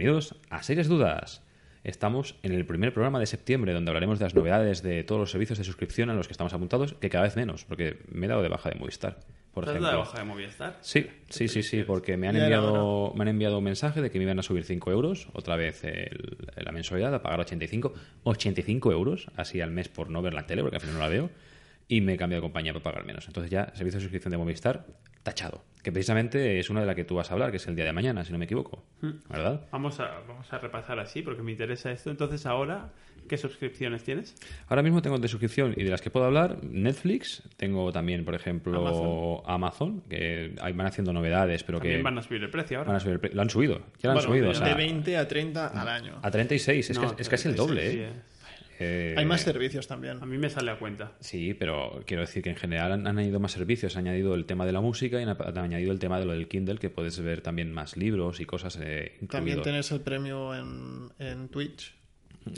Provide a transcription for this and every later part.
Bienvenidos a Serias Dudas. Estamos en el primer programa de septiembre donde hablaremos de las novedades de todos los servicios de suscripción a los que estamos apuntados, que cada vez menos, porque me he dado de baja de Movistar. Por ¿Te has dado de baja de Movistar? Sí, sí, sí, sí, porque me han enviado, me han enviado un mensaje de que me iban a subir 5 euros, otra vez el- la mensualidad, a pagar 85, 85 euros, así al mes por no ver la tele, porque al final no la veo, y me he cambiado de compañía para pagar menos. Entonces ya, servicio de suscripción de Movistar, tachado. Que precisamente es una de la que tú vas a hablar, que es el día de mañana, si no me equivoco. ¿Verdad? Vamos a, vamos a repasar así porque me interesa esto. Entonces, ahora, ¿qué suscripciones tienes? Ahora mismo tengo de suscripción y de las que puedo hablar, Netflix, tengo también, por ejemplo, Amazon, que ahí van haciendo novedades, pero También que van a subir el precio van ahora. a subir el pre- lo han subido, ya lo han subido. de, o sea, 20 a 30 al año. A 36, es, No, que, es casi el 36, doble, sí, ¿eh? Eh. Hay más servicios también. A mí me sale a cuenta. Sí, pero quiero decir que en general han, han añadido más servicios. Han añadido el tema de la música y han, han añadido el tema de lo del Kindle, que puedes ver también más libros y cosas eh, También tenés el premio en, en Twitch.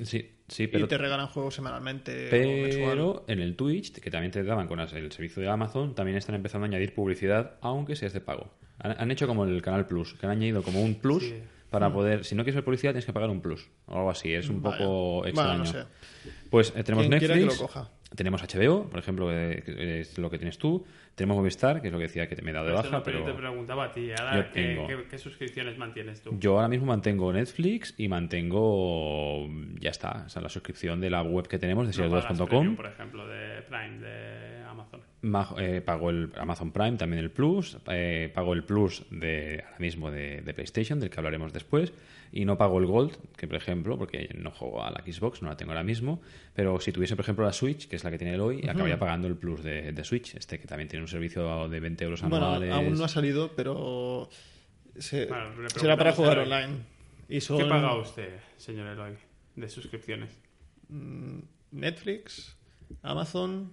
Sí, sí, pero, y te regalan juegos semanalmente pero en el Twitch, que también te daban con el servicio de Amazon, también están empezando a añadir publicidad, aunque sea de pago. Han, han hecho como el Canal Plus, que han añadido como un plus Sí. Para poder... Si no quieres ver publicidad, tienes que pagar un plus. O algo así, es un Vaya. poco Bueno, extraño. no sé. Pues eh, tenemos Netflix, que lo coja. tenemos HBO, por ejemplo, que que es lo que tienes tú. Tenemos Movistar, que es lo que decía que te me he dado de Eso baja, no, pero yo te preguntaba a ti. Ahora, Yo ¿qué, tengo. qué- qué suscripciones mantienes tú? yo ahora mismo mantengo Netflix y mantengo, ya está, o sea, la suscripción de la web que tenemos de No pagas seriasdudas.com. Premium, por ejemplo, de Prime, de Amazon. Ma- eh, pago el Amazon Prime, también el Plus, eh, pago el Plus de ahora mismo de, de PlayStation, del que hablaremos después, y no pago el Gold, que por ejemplo, porque no juego a la Xbox, no la tengo ahora mismo, pero si tuviese por ejemplo la Switch, que es la que tiene el hoy, acabaría pagando el Plus de, de Switch, este que también tiene un servicio de 20 euros Bueno, anuales. aún no ha salido, pero se- Bueno, será para jugar Eloy. online. Y son ¿Qué paga usted, señor Eloy, de suscripciones? Netflix, Amazon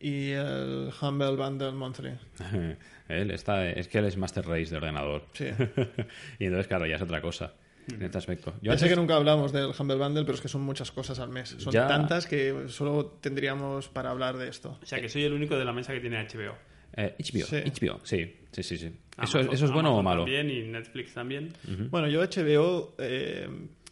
y el Humble Bundle Monthly. él está, es que él es Master Race de ordenador. Sí. y entonces, claro, ya es otra cosa en este aspecto. Yo Ya sé que nunca hablamos del Humble Bundle, pero es que son muchas cosas al mes. Son Ya. tantas que solo tendríamos para hablar de esto. O sea, que soy el único de la mesa que tiene HBO. eh, HBO, Sí. HBO, sí, sí, sí. sí. Eso, Amazon- es- eso es bueno o malo? También y Netflix también. Bueno, yo HBO, eh,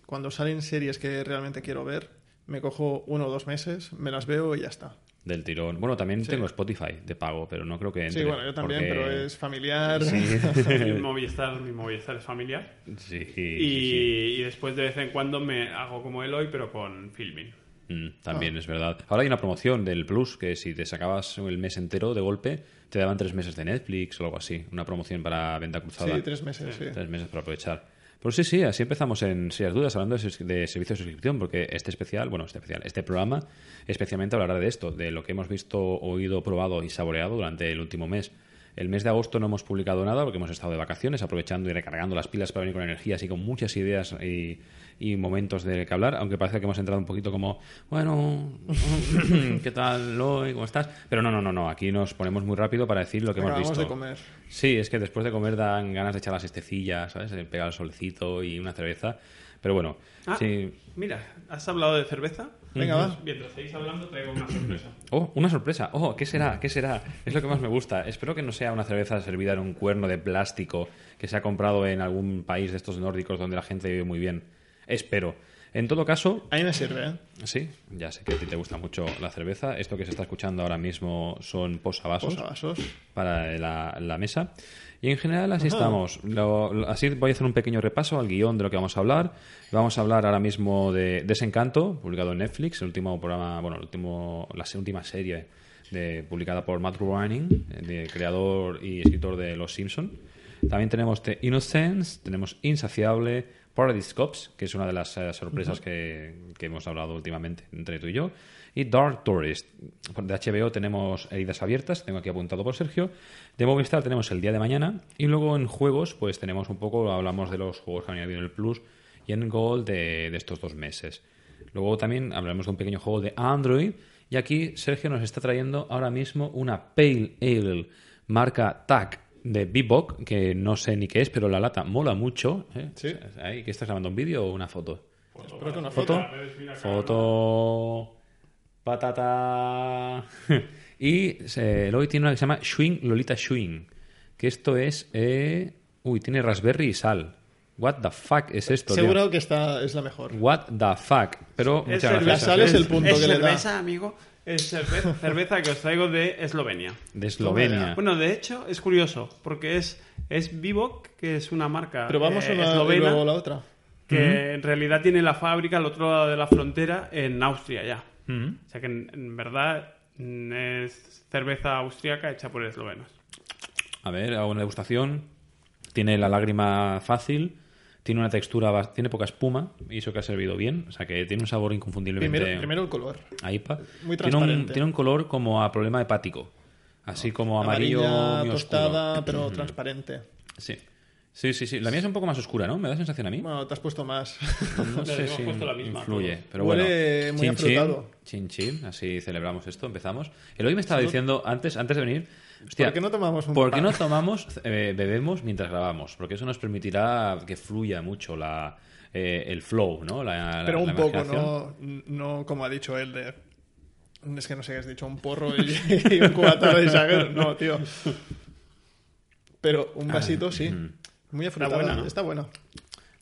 cuando salen series que realmente quiero ver, me cojo uno o dos meses, me las veo y ya está. Del tirón. Bueno, también tengo Spotify de pago, pero no creo que entre. Sí, bueno, yo también, porque- pero es familiar. mi, Movistar, mi Movistar es familiar. Sí, Y, sí, sí. y después de vez en cuando me hago como Eloy, pero con filming. Mm, Ah. también es verdad. Ahora hay una promoción del Plus que si te sacabas el mes entero de golpe, te daban tres meses de Netflix o algo así. Una promoción para venta cruzada. Sí, tres meses, sí. Tres meses para aprovechar. Pues sí, sí, así empezamos en Serias Dudas hablando de, de servicios de suscripción, porque este especial, bueno, este especial, este programa especialmente hablará de esto, de lo que hemos visto, oído, probado y saboreado durante el último mes. El mes de agosto no hemos publicado nada porque hemos estado de vacaciones, aprovechando y recargando las pilas para venir con energías y con muchas ideas y, y momentos de que hablar, aunque parece que hemos entrado un poquito como, bueno, ¿qué tal, Loy? ¿Cómo estás? Pero no, no, no, no, aquí nos ponemos muy rápido para decir lo que hemos visto. de comer. Sí, es que después de comer dan ganas de echar las estecillas, ¿sabes? De pegar el solecito y una cerveza. Pero bueno, Ah, sí. mira, ¿has hablado de cerveza? Venga, va. Mientras seguís hablando, traigo una sorpresa. Oh, una sorpresa. Oh, ¿qué será? ¿Qué será? Es lo que más me gusta. Espero que no sea una cerveza servida en un cuerno de plástico que se ha comprado en algún país de estos nórdicos donde la gente vive muy bien. Espero. En todo caso, A mí me sirve, ¿eh? sí, ya sé que a ti te gusta mucho la cerveza. Esto que se está escuchando ahora mismo son posavasos. Posavasos. para la, la mesa. Y en general así estamos. Lo- lo- así voy a hacer un pequeño repaso al guion de lo que vamos a hablar. Vamos a hablar ahora mismo de Desencanto, publicado en Netflix, el último programa, bueno, el último, la última serie de, publicada por Matt Groening, de creador y escritor de Los Simpson. También tenemos The Innocence, tenemos Insaciable, Paradise Cops, que es una de las eh, sorpresas que, que hemos hablado últimamente entre tú y yo, y Dark Tourist. De HBO tenemos Heridas Abiertas, tengo aquí apuntado por Sergio. De Movistar tenemos el día de mañana. Y luego en juegos, pues tenemos un poco, hablamos de los juegos que han añadido en el Plus y en Gold de, de estos dos meses. Luego también hablaremos de un pequeño juego de Android. Y aquí Sergio nos está trayendo ahora mismo una Pale Ale marca TAC de Bebop, que no sé ni qué es, pero la lata mola mucho. ¿eh? Sí. Ahí, ¿Qué estás grabando? ¿Un vídeo o una foto? Espero que una ¿Foto? foto. Foto. Patata. y eh, luego tiene una que se llama Schwing Lolita Schwing. Que esto es. eh, Uy, tiene raspberry y sal. What the fuck es esto, tío? Seguro que esta es la mejor. What the fuck. Pero Es muchas cerveza, gracias. sal es el punto es que le da. cerveza, amigo. Es cerveza, cerveza que os traigo de Eslovenia. De Eslovenia. Bueno, de hecho, es curioso, porque es, es Vivok, que es una marca Pero vamos eh, una y eslovena, luego la otra. que en realidad tiene la fábrica al otro lado de la frontera en Austria ya. O sea que en, en verdad mm, es cerveza austriaca hecha por eslovenos. A ver, hago una degustación. Tiene la lágrima fácil. Tiene una textura, tiene poca espuma. Y eso que ha servido bien. O sea que tiene un sabor inconfundiblemente Primero, primero el color. a IPA. muy tiene, un, transparente. tiene un color como a problema hepático. Así como amarillo Amarilla, muy oscuro. tostada, pero transparente. Sí. Sí, sí, sí. La mía es un poco más oscura, ¿no? Me da sensación a mí. Bueno, te has puesto más. No sé hemos si puesto la misma, influye. Pero Huele bueno, muy chin, chin, afrutado. chin, chin. Así celebramos esto, empezamos. El hoy me estaba diciendo, antes, antes de venir, hostia, ¿Por qué no tomamos un ¿por qué no tomamos, eh, bebemos mientras grabamos? Porque eso nos permitirá que fluya mucho la, eh, el flow, ¿no? La, la- Pero un la poco, no, no como ha dicho él de... Es que no sé qué has dicho, un porro y, y un cubata de Jagger. No, tío. Pero un vasito sí. Muy afrutada. buena, ¿no? Está buena.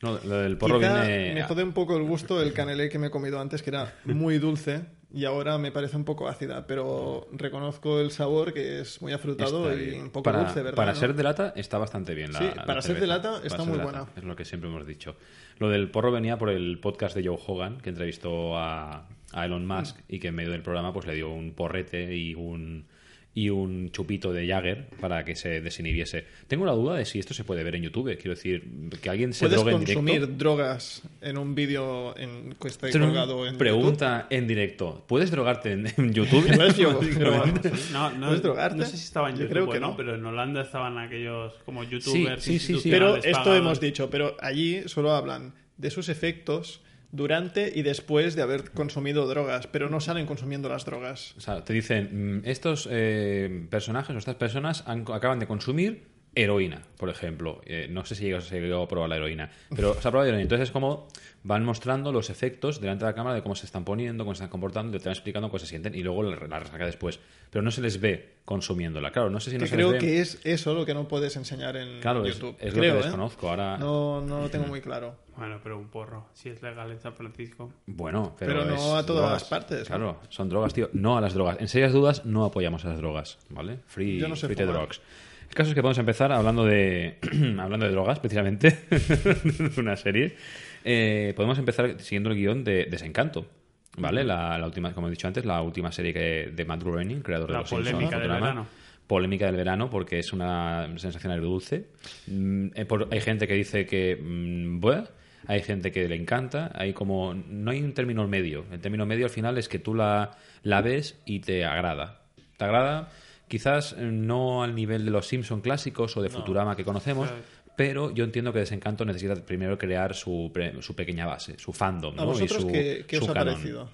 No, lo del porro Quizá viene... me jode un poco el gusto del canelé que me he comido antes, que era muy dulce, y ahora me parece un poco ácida, pero reconozco el sabor que es muy afrutado y un poco para, dulce, ¿verdad? Para ¿no? ser de lata está bastante bien la Sí, la para ser de lata está muy lata, buena. Es lo que siempre hemos dicho. Lo del porro venía por el podcast de Joe Hogan, que entrevistó a, a Elon Musk y que en medio del programa pues le dio un porrete y un y un chupito de Jagger para que se desinhibiese. Tengo la duda de si esto se puede ver en YouTube. Quiero decir, que alguien se ¿Puedes drogue en consumir directo. drogas en un vídeo en, que esté colgado en Pregunta en directo. ¿Puedes drogarte en, en YouTube? ¿Puedes? No, no, ¿Puedes drogarte? no sé si estaba en Yo YouTube creo que no, no. pero en Holanda estaban aquellos como youtubers sí, sí, sí. Pero institucionales esto hemos dicho, pero allí solo hablan de sus efectos durante y después de haber consumido drogas, pero no salen consumiendo las drogas. O sea, te dicen, mm, estos eh, personajes o estas personas han- acaban de consumir heroína, por ejemplo. Eh, no sé si llegó a probar la heroína, pero se ha probado heroína. Entonces es como van mostrando los efectos delante de la cámara de cómo se están poniendo, cómo se están comportando, te van explicando cómo se sienten y luego la, la resaca después. Pero no se les ve consumiéndola. Claro, no sé si no que se creo les ve. que es eso lo que no puedes enseñar en Claro, es, YouTube. es lo creo, que ¿eh? desconozco. Ahora, No, no lo tengo muy claro. Bueno, pero un porro, si es legal en San Francisco. Bueno, pero, Pero no es a todas drogas. las partes, ¿no? Claro, son drogas, tío. No a las drogas. En serias dudas, no apoyamos a las drogas, ¿vale? Free, Yo no sé free the drugs. El caso es que podemos empezar hablando de hablando de drogas, precisamente, de una serie. Eh, podemos empezar siguiendo el guion de Desencanto, ¿vale? La, la última, como he dicho antes, la última serie que, de Matt Groening, creador de La Los Simpsons, polémica del verano. Polémica del verano porque es una sensación agridulce. Mm, eh, hay gente que dice que mm, bueh, hay gente que le encanta, hay como no hay un término medio. El término medio al final es que tú la, la ves y te agrada. Te agrada quizás eh, no al nivel de los Simpson clásicos o de Futurama que conocemos, pero yo entiendo que Desencanto necesita primero crear su, pre- su pequeña base, su fandom, ¿A ¿no? Y vosotros su- qué, qué su os ha canon. parecido?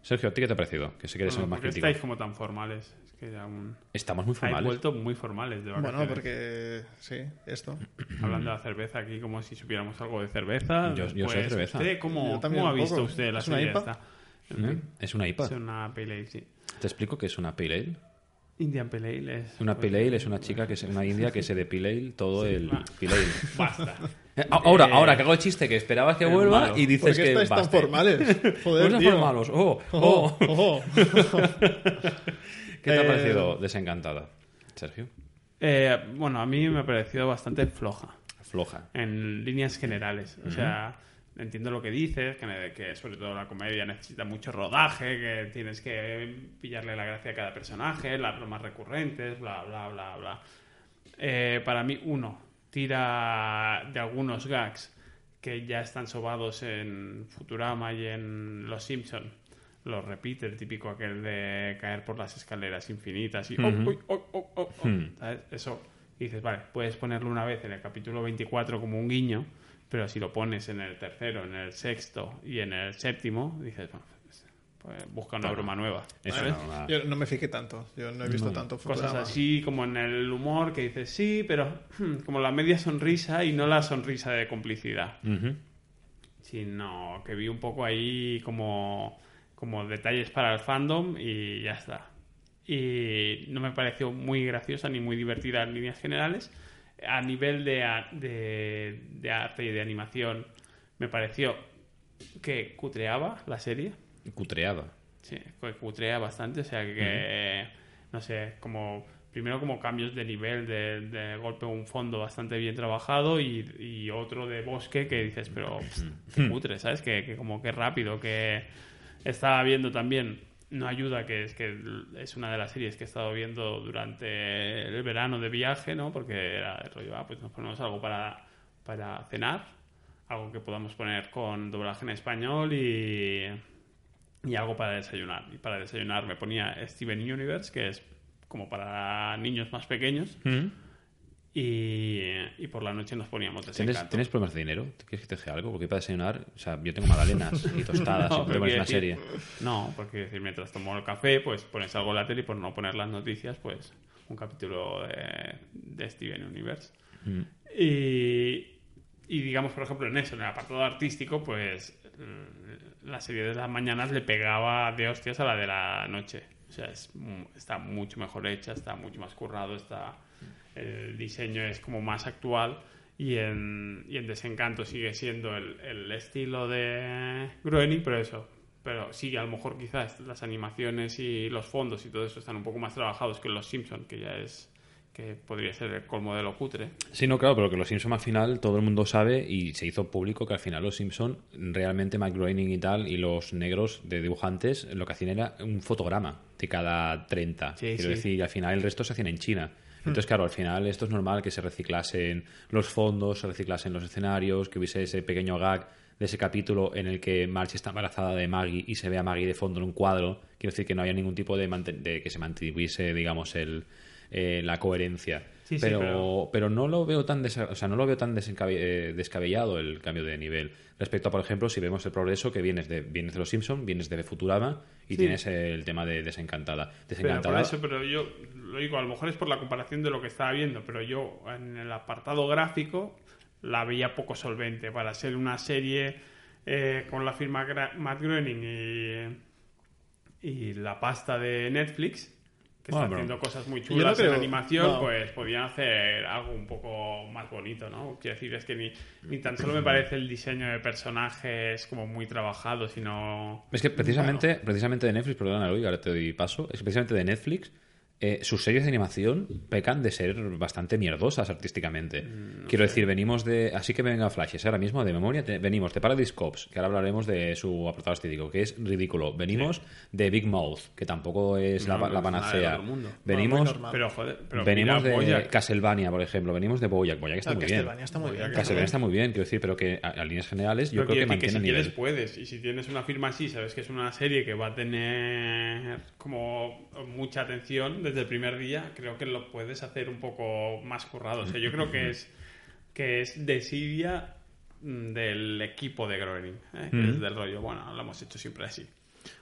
Sergio, ¿a ti qué te ha parecido? Que sé que eres Bueno, el más crítico. estáis como tan formales. Es que ya un... Estamos muy formales. vuelto muy formales de vacaciones. Bueno, porque sí, esto. Hablando de la cerveza aquí como si supiéramos algo de cerveza. Yo- yo sé Después, cerveza. ¿usted ¿Cómo, Yo también cómo ha visto poco. usted la ¿Es una serie IPA? esta? ¿Eh? Es una IPA. Es una Pale Ale, sí. Te explico que es una Pale Ale. Indian Pale Ale es... Una Pale Ale es una chica que es una india que se depile ale todo el va. Pale Ale. Basta. Eh, Ahora, Eh, ahora que hago el chiste que esperabas que el vuelva malo. y ¿Por dices qué que baste. formales? ¿Por Joder, qué tío. formalos? Oh, Ojo, oh. ojo. ¿Qué te ha Eh, parecido desencantada, Sergio? Eh, bueno, a mí me ha parecido bastante floja. Floja. en líneas generales. O sea, entiendo lo que dices, que, que sobre todo la comedia necesita mucho rodaje, que tienes que pillarle la gracia a cada personaje, las bromas recurrentes, bla, bla, bla, bla. Eh, para mí, uno, tira de algunos gags que ya están sobados en Futurama y en Los Simpson. Los repite, el típico aquel de caer por las escaleras infinitas y... oh, Ujú. uy, oh, oh. Hmm. ¿Sabes? Eso y dices, vale, puedes ponerlo una vez en el capítulo 24 como un guiño, pero si lo pones en el tercero, en el sexto y en el séptimo, dices, bueno, pues, pues busca una broma nueva. Eso ¿sabes? no. Yo no me fijé tanto. Yo no he visto tanto Cosas así como en el humor que dices, sí, pero hmm, como la media sonrisa y no la sonrisa de complicidad, sino que vi un poco ahí como, como detalles para el fandom y ya está. Y no me pareció muy graciosa ni muy divertida en líneas generales. a nivel de, de, de arte y de animación, me pareció que cutreaba la serie. Cutreaba. Sí, cutrea bastante, o sea que, no sé, como primero como cambios de nivel, de, de golpe un fondo bastante bien trabajado y, y otro de bosque que dices, pero qué cutre, ¿sabes? Que, que como que rápido, que estaba viendo también, no ayuda, que es que es una de las series que he estado viendo durante el verano de viaje, ¿no? Porque era el rollo, ah, pues nos ponemos algo para, para cenar, algo que podamos poner con doblaje en español y y algo para desayunar. Y para desayunar me ponía Steven Universe, que es como para niños más pequeños. Y, y por la noche nos poníamos ¿Tienes, desencanto. ¿Tienes problemas de dinero? ¿Te ¿Quieres que te deje algo? Porque para desayunar, o sea, yo tengo magdalenas y tostadas No, pones una decir- serie. No, porque decir, mientras tomo el café, pues pones algo en la tele y por no poner las noticias, pues un capítulo de, de Steven Universe. Mm. Y, y digamos, por ejemplo, en eso, en el apartado artístico, pues mm, la serie de las mañanas le pegaba de hostias a la de la noche. O sea, es, está mucho mejor hecha, está mucho más currado, está el diseño es como más actual y en, y en Desencanto sigue siendo el, el estilo de Groening, pero eso. Pero sí, a lo mejor quizás las animaciones y los fondos y todo eso están un poco más trabajados que en Los Simpson, que ya es que podría ser el colmo de lo cutre. Sí, no, claro, pero que los Simpson al final todo el mundo sabe y se hizo público que al final los Simpson realmente Mike Groening y tal y los negros de dibujantes lo que hacían era un fotograma de cada 30. Sí, Quiero sí. decir, al final el resto se hacían en China. Entonces, claro, al final esto es normal que se reciclasen los fondos, se reciclasen los escenarios, que hubiese ese pequeño gag de ese capítulo en el que Marge está embarazada de Maggie y se ve a Maggie de fondo en un cuadro. Quiero decir que no había ningún tipo de, de que se mantuviese, digamos, el, eh, la coherencia. Sí, sí, pero, pero- pero no lo veo tan desa- o sea, no lo veo tan desencabe- eh, descabellado el cambio de nivel. Respecto a por ejemplo si vemos el progreso que vienes de vienes de los Simpson vienes de Futurama y Sí. tienes el tema de Desencantada. Pero Desencantada por eso, pero yo lo digo, a lo mejor es por la comparación de lo que estaba viendo, pero yo en el apartado gráfico la veía poco solvente para ser una serie eh, con la firma Gra- Matt Groening y, y la pasta de Netflix que Bueno, está haciendo cosas muy no chulas creo- en animación, no. pues podían hacer algo un poco más bonito, ¿no? Quiero decir, es que ni, ni tan solo me parece el diseño de personajes como muy trabajado, sino... es que precisamente precisamente de Netflix perdona Luis ahora te doy paso es que precisamente de Netflix eh, sus series de animación pecan de ser bastante mierdosas artísticamente. Quiero decir, venimos de. Así que venga Flashes, ahora mismo de memoria, te- venimos de Paradise Cops, que ahora hablaremos de su apartado estético, que es ridículo. Venimos de Big Mouth, que tampoco es la, No, la panacea. Venimos. Pero, joder, pero venimos de. Castlevania, por ejemplo. Venimos de Boyack. Boyack está Ah, muy bien. Castlevania está muy bien. Castlevania está muy bien, quiero decir, pero que a, a líneas generales yo Pero creo que mantiene si el quieres puedes y si tienes una firma así sabes que es una serie que va a tener como mucha atención desde el primer día creo que lo puedes hacer un poco más currado o sea yo creo que es que es desidia mm, del equipo de Groening ¿eh? es del rollo bueno lo hemos hecho siempre así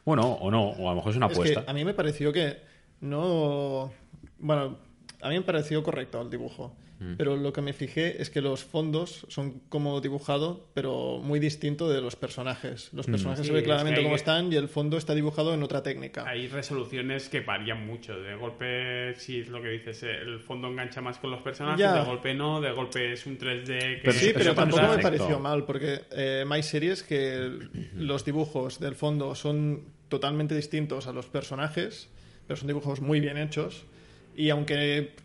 Bueno, o no, o a lo mejor es una Es apuesta. que a mí me pareció que no. Bueno, a mí me pareció correcto el dibujo. Mm. Pero lo que me fijé es que los fondos son como dibujado, pero muy distinto de los personajes. Los personajes Mm. Sí, se ve es claramente que hay cómo que- están y el fondo está dibujado en otra técnica. hay resoluciones que varían mucho de golpe si es lo que dices el fondo engancha más con los personajes Ya. de golpe no de golpe es un 3D que Pero sí, pero tampoco me pareció mal, porque eh, hay series que los dibujos del fondo son totalmente distintos a los personajes, pero son dibujos muy bien hechos. Y aunque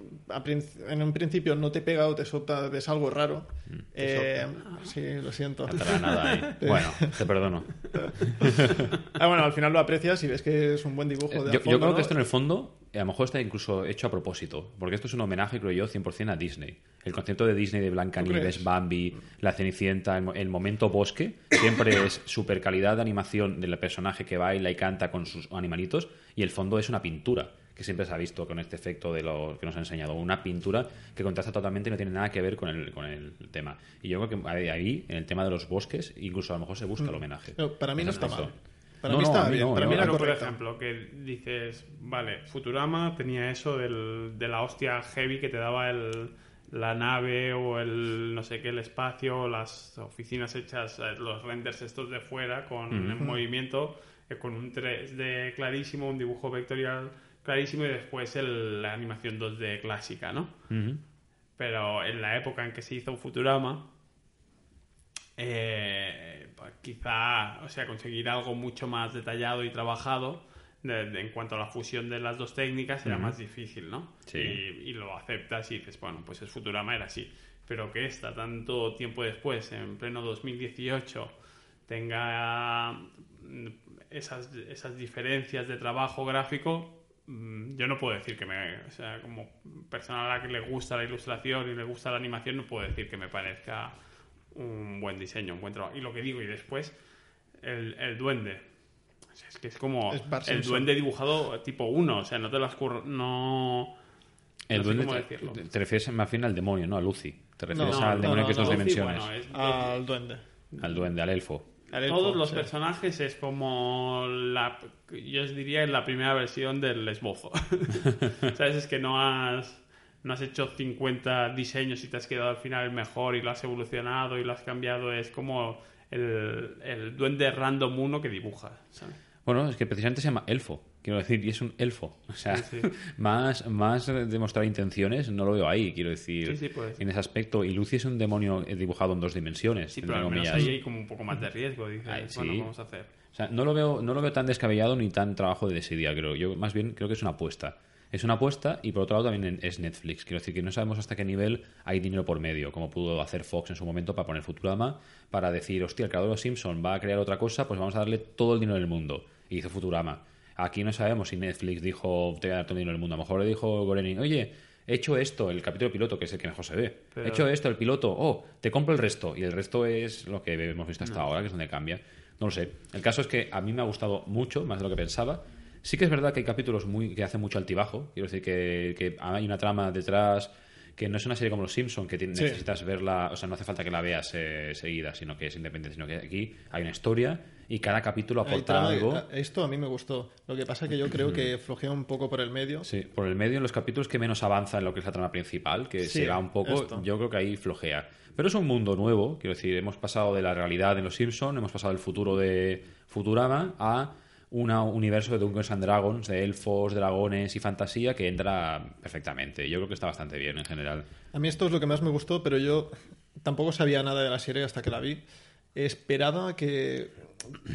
en un principio no te pega o te sopta, ves algo raro, eh, sí, lo siento. No nada ahí. Bueno, te perdono. Ah, bueno, al final lo aprecias y ves que es un buen dibujo de Yo, creo ¿no? que esto en el fondo eh, a lo mejor está incluso hecho a propósito, porque esto es un homenaje, creo yo, 100% a Disney. El concepto de Disney de Blancanieves? Bambi, La Cenicienta, el, el momento bosque, siempre es super calidad de animación del personaje que baila y canta con sus animalitos, y el fondo es una pintura, que siempre se ha visto con este efecto de lo que nos ha enseñado, una pintura que contrasta totalmente y no tiene nada que ver con el, con el tema. Y yo creo que ahí, en el tema de los bosques, incluso a lo mejor se busca el homenaje. Pero para mí no está mal. Para No, mí no, está mí bien, no, para mí era por ejemplo, que dices, vale, Futurama tenía eso del, de la hostia heavy que te daba el, la nave o el no sé qué, el espacio, o las oficinas hechas, eh, los renders estos de fuera con en movimiento, eh, con un 3D clarísimo, un dibujo vectorial clarísimo y después el- la animación 2D clásica, ¿no? Pero en la época en que se hizo Futurama, eh, pues quizá, o sea, conseguir algo mucho más detallado y trabajado de- de- en cuanto a la fusión de las dos técnicas era más difícil, ¿no? Sí. Y, y lo aceptas y dices, bueno, pues es Futurama, era así. Pero que esta, tanto tiempo después, en pleno 2018, tenga mm, esas, esas diferencias de trabajo gráfico, yo no puedo decir que me... O sea, como persona a la que le gusta la ilustración y le gusta la animación, no puedo decir que me parezca un buen diseño, un buen trabajo. Y lo que digo, y después, el, el duende. O sea, es que es como Es el duende dibujado tipo 1, o sea, no te lo has curr- no... El no sé duende cómo te, decirlo. te refieres más bien al demonio, ¿no? A Lucy. Te refieres No, al no, demonio no, que es dos dimensiones. bueno, es- Al duende. Al duende, al elfo. Elfo, Todos los sí. personajes es como la, yo os diría la primera versión del esbozo. ¿Sabes? Es que no has, no has hecho 50 diseños y te has quedado al final el mejor y lo has evolucionado y lo has cambiado. Es como el, el duende random 1 que dibuja. ¿sabes? Bueno, es que precisamente se llama elfo, quiero decir, y es un elfo. O sea, Sí, sí. más, más demostrar intenciones no lo veo ahí, quiero decir, Sí, ser. en ese aspecto. Y Lucy es un demonio eh, dibujado en dos dimensiones, Sí, pero al menos ahí hay como un poco más de riesgo. Dices, bueno, vamos a hacer. O sea, no lo veo, no lo veo tan descabellado ni tan trabajo de desidia, creo. Yo más bien creo que es una apuesta. Es una apuesta y por otro lado también es Netflix. Quiero decir que no sabemos hasta qué nivel hay dinero por medio, como pudo hacer Fox en su momento para poner Futurama, para decir, hostia, el creador de los Simpson va a crear otra cosa, pues vamos a darle todo el dinero del mundo. Y hizo Futurama. Aquí no sabemos si Netflix dijo, te voy a dar todo el dinero del mundo. A lo mejor le dijo Gorenin, oye, he hecho esto, el capítulo piloto, que es el que mejor se ve. Pero- He hecho esto, el piloto, oh, te compro el resto. Y el resto es lo que hemos visto hasta ahora, que es donde cambia. No lo sé. El caso es que a mí me ha gustado mucho, más de lo que pensaba. Sí que es verdad que hay capítulos muy que hacen mucho altibajo. Quiero decir que, que hay una trama detrás que no es una serie como Los Simpson que tiene- Sí. necesitas verla, o sea, no hace falta que la veas eh, seguida, sino que es independiente, sino que aquí hay una historia y cada capítulo aporta algo. a- Esto a mí me gustó. Lo que pasa es que yo creo que flojea un poco por el medio. Sí, por el medio, en los capítulos que menos avanza en lo que es la trama principal, que Sí, se va un poco, esto. yo creo que ahí flojea. Pero es un mundo nuevo, quiero decir, hemos pasado de la realidad de los Simpson, hemos pasado del futuro de Futurama a un universo de Dungeons and Dragons, de elfos, dragones y fantasía que entra perfectamente. Yo creo que está bastante bien en general. A mí esto es lo que más me gustó, pero yo tampoco sabía nada de la serie hasta que la vi. Esperaba que,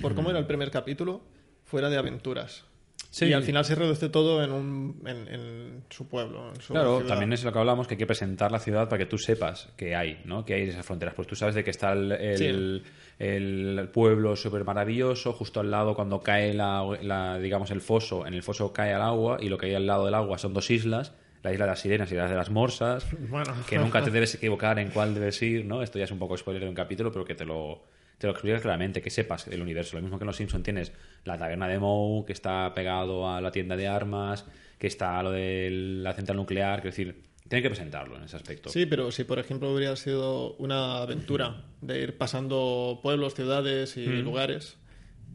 por cómo era el primer capítulo, fuera de aventuras. Sí. Y al final se reduce todo en, un, en, en su pueblo. En su Claro, ciudad. también es lo que hablamos, que hay que presentar la ciudad para que tú sepas que hay, ¿no? Que hay esas fronteras. Pues tú sabes de que está el, el, el pueblo súper maravilloso, justo al lado cuando cae la, la, digamos, el foso, en el foso cae al agua y lo que hay al lado del agua son dos islas, la isla de las sirenas y la de las morsas, Bueno. que nunca te debes equivocar en cuál debes ir, ¿no? Esto ya es un poco spoiler de un capítulo, pero que te lo, te lo explicas claramente, que sepas el universo. Lo mismo que en Los Simpson tienes la taberna de Moe, que está pegado a la tienda de armas, que está lo de la central nuclear, quiero decir, tienen que presentarlo en ese aspecto. Sí, pero si por ejemplo hubiera sido una aventura de ir pasando pueblos, ciudades y Mm. lugares,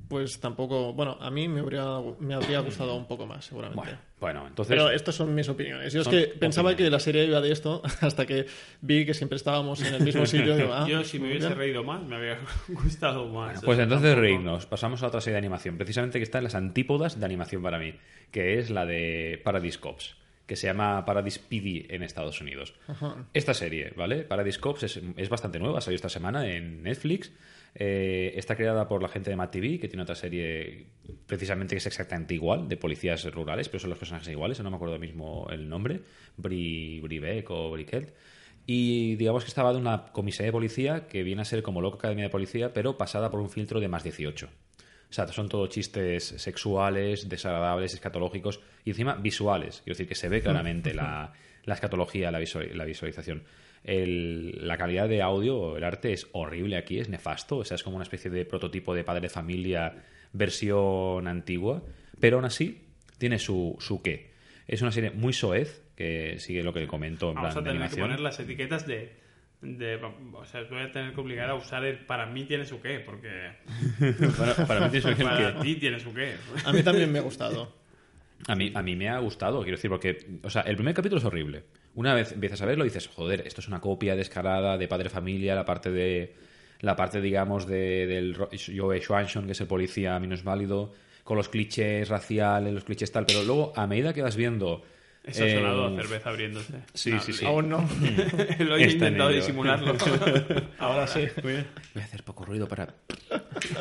pues tampoco. Bueno, a mí me habría, me habría gustado un poco más, seguramente. Bueno, bueno, entonces... Pero estas son mis opiniones. Yo es que pensaba opiniones. que la serie iba de esto hasta que vi que siempre estábamos en el mismo sitio. digo, ah, Yo, si me hubiese bien. reído más, me habría gustado más. Pues entonces tampoco- reírnos. Pasamos a otra serie de animación, precisamente que está en las antípodas de animación para mí, que es la de Paradise Cops, que se llama Paradise PD en Estados Unidos. Esta serie, ¿vale? Paradise Cops es, es bastante nueva, salió esta semana en Netflix. Eh, está creada por la gente de Matt TV, que tiene otra serie precisamente que es exactamente igual, de policías rurales, pero son los personajes iguales, no me acuerdo mismo el nombre, Bri, Bribeck o Briquet. Y digamos que estaba de una comisaría de policía que viene a ser como loca academia de policía, pero pasada por un filtro de más 18. O sea, son todo chistes sexuales, desagradables, escatológicos y encima visuales. Quiero decir que se ve claramente la, la escatología, la, visual- la visualización. El- la calidad de audio, el arte es horrible aquí, es nefasto. O sea, es como una especie de prototipo de padre de familia versión antigua. Pero aún así, tiene su, su qué. Es una serie muy soez, que sigue lo que comento en Vamos plan a de tener que animación. poner las etiquetas de, de- O sea, voy a tener que obligar a usar el para mí tiene su qué, porque para, para mí tiene su qué para qué. ti tiene su qué. A mí también me ha gustado. A mí, a mí me ha gustado, quiero decir, porque, o sea, el primer capítulo es horrible. Una vez empiezas a verlo dices, joder, esto es una copia descarada de Padre Familia, la parte de, la parte, digamos, de, del Joe Schwanson, que es el policía minusválido, con los clichés raciales, los clichés tal, pero luego, a medida que vas viendo Eso ha Eh, sonado a cerveza abriéndose. sí, No, sí, sí. Aún no. Lo he Está intentado disimularlo. Ahora sí. Voy a hacer poco ruido para...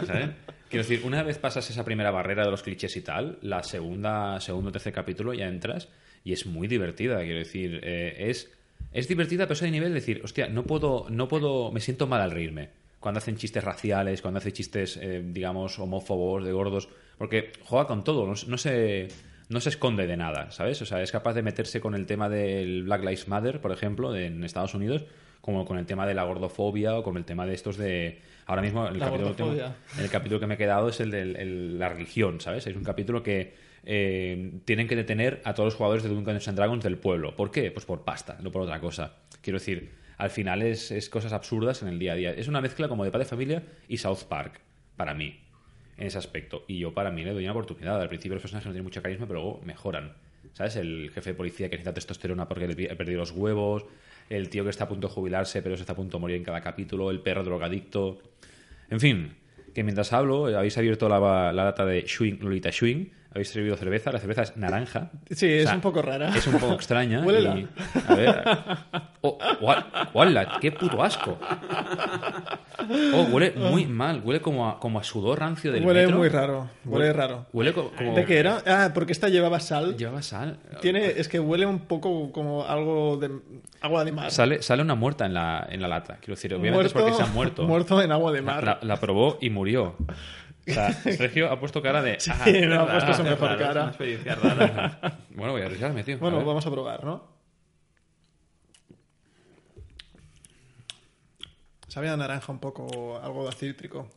¿Sabes? Quiero decir, una vez pasas esa primera barrera de los clichés y tal, la segunda, segundo o tercer capítulo ya entras y es muy divertida. Quiero decir, eh, es, es divertida, pero eso de nivel de decir, hostia, no puedo, no puedo, me siento mal al reírme. Cuando hacen chistes raciales, cuando hacen chistes, eh, digamos, homófobos, de gordos, porque juega con todo, no, no se... No se esconde de nada, ¿sabes? O sea, es capaz de meterse con el tema del Black Lives Matter, por ejemplo, en Estados Unidos, como con el tema de la gordofobia o con el tema de estos de... Ahora mismo el capítulo último- el capítulo que me he quedado es el de la religión, ¿sabes? Es un capítulo que eh, tienen que detener a todos los jugadores de Dungeons and Dragons del pueblo. ¿Por qué? Pues por pasta, no por otra cosa. Quiero decir, al final es, es cosas absurdas en el día a día. Es una mezcla como de Padre Familia y South Park, para mí, en ese aspecto. Y yo para mí le doy una oportunidad. Al principio los personajes no tienen mucho carisma, pero luego mejoran. ¿Sabes? El jefe de policía que necesita testosterona porque le ha perdido los huevos, el tío que está a punto de jubilarse pero se está a punto de morir en cada capítulo, el perro drogadicto. En fin, que mientras hablo, habéis abierto la, la lata de Lolita Schwing, habéis servido cerveza, la cerveza es naranja. Sí, es O sea, un poco rara. Es un poco extraña. Huélela. y- a ver. Oh, guau- guala, ¡Qué puto asco! Oh, huele muy mal. Huele como a, como a sudor rancio del Huele metro. muy raro. Huele raro. Huele co- como... ¿De qué era? Ah, porque esta llevaba sal. Llevaba sal. Tiene, es que huele un poco como algo de agua de mar. Sale, sale una muerta en la, en la lata. Quiero decir, obviamente es porque se ha muerto. muerto en agua de mar. La, la probó y murió. O sea, Sergio ha puesto cara de... ah, Sí, no, ha puesto su mejor Raro, es cara. una experiencia rara. Bueno, voy a arriesgarme, tío. Bueno, vamos a probar, ¿no? Sabe a naranja un poco, algo de cítrico.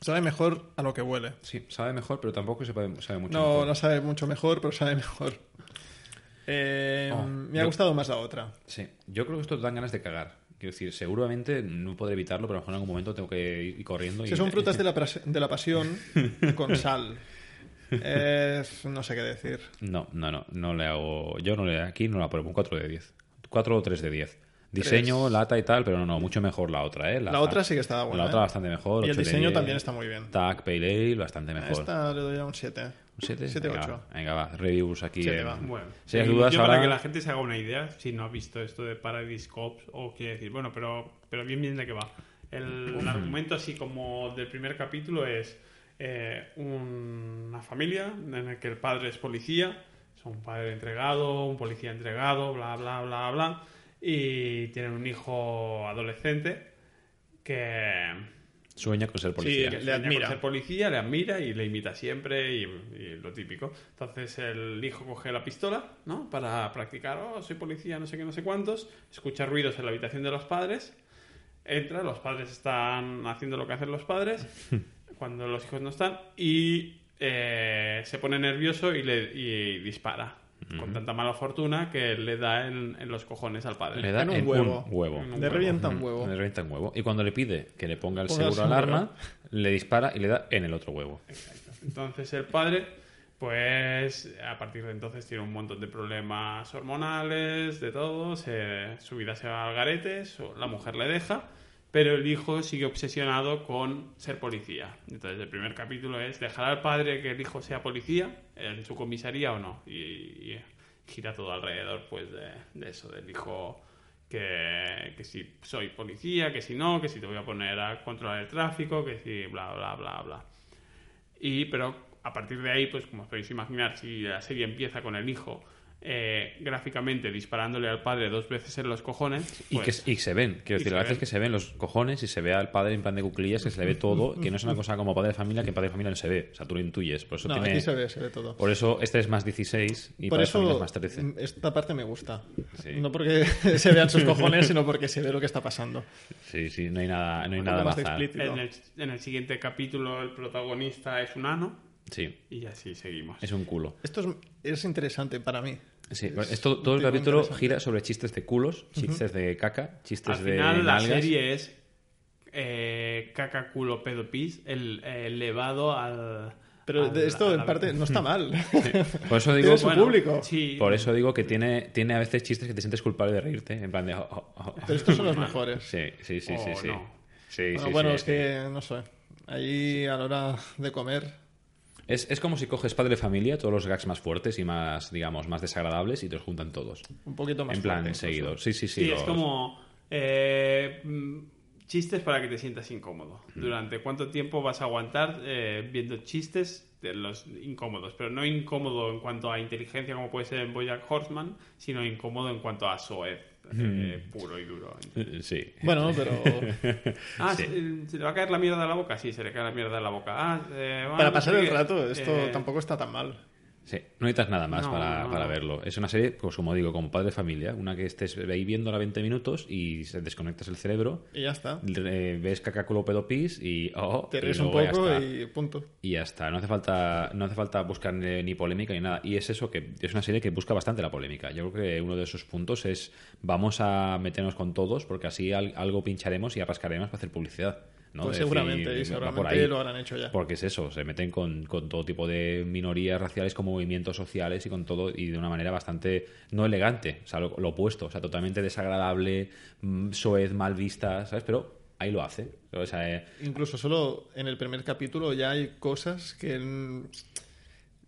Sabe mejor a lo que huele. Sí, sabe mejor, pero tampoco sabe, sabe mucho No, mejor. no sabe mucho mejor, pero sabe mejor. Eh, Oh, me ha gustado más la otra. Sí, yo creo que esto te dan ganas de cagar. Quiero decir, seguramente no podré evitarlo, pero a lo mejor en algún momento tengo que ir corriendo. Si y... son frutas de la, de la pasión con sal. Eh, no sé qué decir. No, no, no, no le hago... Yo no le aquí no la pruebo, un 4 de 10. 4 o 3 de 10. Diseño, lata y tal, pero no, no, mucho mejor la otra, ¿eh? La otra sí que estaba buena, La otra ¿eh? bastante mejor. Y el 8 de diseño 10. también está muy bien. Tac, Pale Ale, bastante mejor. esta le doy a un 7. ¿Un 7? 7, venga, 8. va, venga, va, reviews aquí. Siete en- va. Bueno, Si hay y dudas yo ahora... para que la gente se haga una idea, si no ha visto esto de Paradise Cops, o quiere decir, bueno, pero, pero bien, bien de qué va. El, el argumento, así como del primer capítulo, es eh, una familia en la que el padre es policía, es un padre entregado, un policía entregado, bla, bla, bla, bla, y tienen un hijo adolescente que Sueña con ser policía. que- le sueña con admira. ser policía, le admira y le imita siempre y, y lo típico. Entonces el hijo coge la pistola, ¿no? Para practicar, oh, soy policía, no sé qué, no sé cuántos. Escucha ruidos en la habitación de los padres. Entra, los padres están haciendo lo que hacen los padres cuando los hijos no están y eh, se pone nervioso y, le, y dispara. Con tanta mala fortuna que le da en, en los cojones al padre. Le da En un en huevo. un huevo. En un Le huevo. revienta un huevo. Le revienta un huevo. Y cuando le pide que le ponga el Ponga seguro al arma, le dispara y le da en el otro huevo. Entonces el padre, pues a partir de entonces tiene un montón de problemas hormonales, de todo, se- su vida se va al garete, su- la mujer le deja, pero el hijo sigue obsesionado con ser policía. Entonces el primer capítulo es dejar al padre que el hijo sea policía en su comisaría o no. Y, gira todo alrededor pues de, de eso, del hijo que, que si soy policía, que si no, que si te voy a poner a controlar el tráfico, que si bla, bla, bla, bla. Y, pero a partir de ahí, pues como os podéis imaginar, si la serie empieza con el hijo eh, gráficamente disparándole al padre dos veces en los cojones, Y, pues, que, y se ven, quiero decir, se a veces ven. que se ven los cojones y se ve al padre en plan de cuclillas, que se le ve todo, que no es una cosa como padre de familia, que en padre de familia no se ve. O sea, tú lo intuyes. Por eso, No, tiene- aquí se ve, se ve todo. por eso este es más 16 y Por padre de familia es eso más 13. mm, esta parte me gusta. Sí. No porque se vean sus cojones, sino porque se ve lo que está pasando. Sí, sí, no hay nada, no hay nada más el, en el siguiente capítulo el protagonista es un ano Sí, y así seguimos. es un culo. Esto es, es interesante para mí. Sí, es todo, todo el capítulo gira sobre chistes de culos, chistes de caca, chistes Al de final la serie es eh, caca, culo, pedo, pis, el, eh, elevado al... Pero al- de esto, en parte, no está mal. Por eso digo, público. Sí, por eso digo que tiene, tiene a veces chistes que te sientes culpable de reírte, en plan de... oh, oh, oh. Pero estos son los mejores. Sí, sí, sí, sí, Oh, sí. no. Sí, Bueno, sí, bueno, sí, es sí. que, no sé. Ahí a la hora de comer. Es, es como si coges Padre de Familia, todos los gags más fuertes y más, digamos, más desagradables y te los juntan todos. Un poquito más en plan, fuerte, seguido. Sí, sí, sí. Sí, es como eh, mm, chistes para que te sientas incómodo. Durante cuánto tiempo vas a aguantar eh, viendo chistes de los incómodos, pero no incómodo en cuanto a inteligencia como puede ser en Bojack Horseman, sino incómodo en cuanto a soez eh, puro y duro. Sí. Bueno, pero Ah, Sí. ¿se, se le va a caer la mierda de la boca? Sí, se le cae la mierda de la boca. Ah, eh, bueno, para pasar el rato, esto Eh, tampoco está tan mal. Sí, no necesitas nada más No, para, no, para verlo. Es una serie, pues como digo, como padre de familia, una que estés ahí viéndola 20 minutos y desconectas el cerebro, Y ya está. eh, ves cacaculo pedopis y oh, Te ríes un poco y punto. Y ya está, no hace falta, no hace falta buscar ni polémica ni nada. Y es eso, que es una serie que busca bastante la polémica. Yo creo que uno de esos puntos es vamos a meternos con todos porque así al- algo pincharemos y arrascaremos para hacer publicidad. ¿No? Pues Es decir, seguramente, y por seguramente ahí. lo habrán hecho ya. Porque es eso, se meten con, con todo tipo de minorías raciales, con movimientos sociales y con todo, y de una manera bastante no elegante, o sea, lo, lo opuesto, o sea, totalmente desagradable, mm, soez, mal vista, ¿sabes? Pero ahí lo hace. O sea, eh, Incluso solo en el primer capítulo ya hay cosas que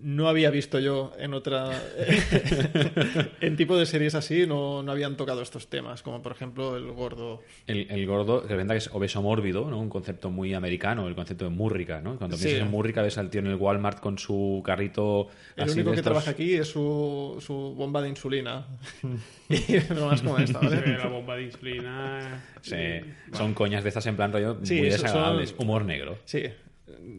no había visto yo en otra. en tipo de series así no, no habían tocado estos temas, como por ejemplo el gordo. el, el gordo, que verdad que es obeso mórbido, ¿no? Un concepto muy americano, el concepto de Murrica, ¿no? Cuando Sí. piensas en Murrica ves al tío en el Walmart con su carrito El así único que estos- trabaja aquí es su, su bomba de insulina. y no más como esta, ¿vale? la bomba de insulina. Sí, y- son coñas de estas en plan rollo Sí, muy eso son- desagradables, humor negro. Sí,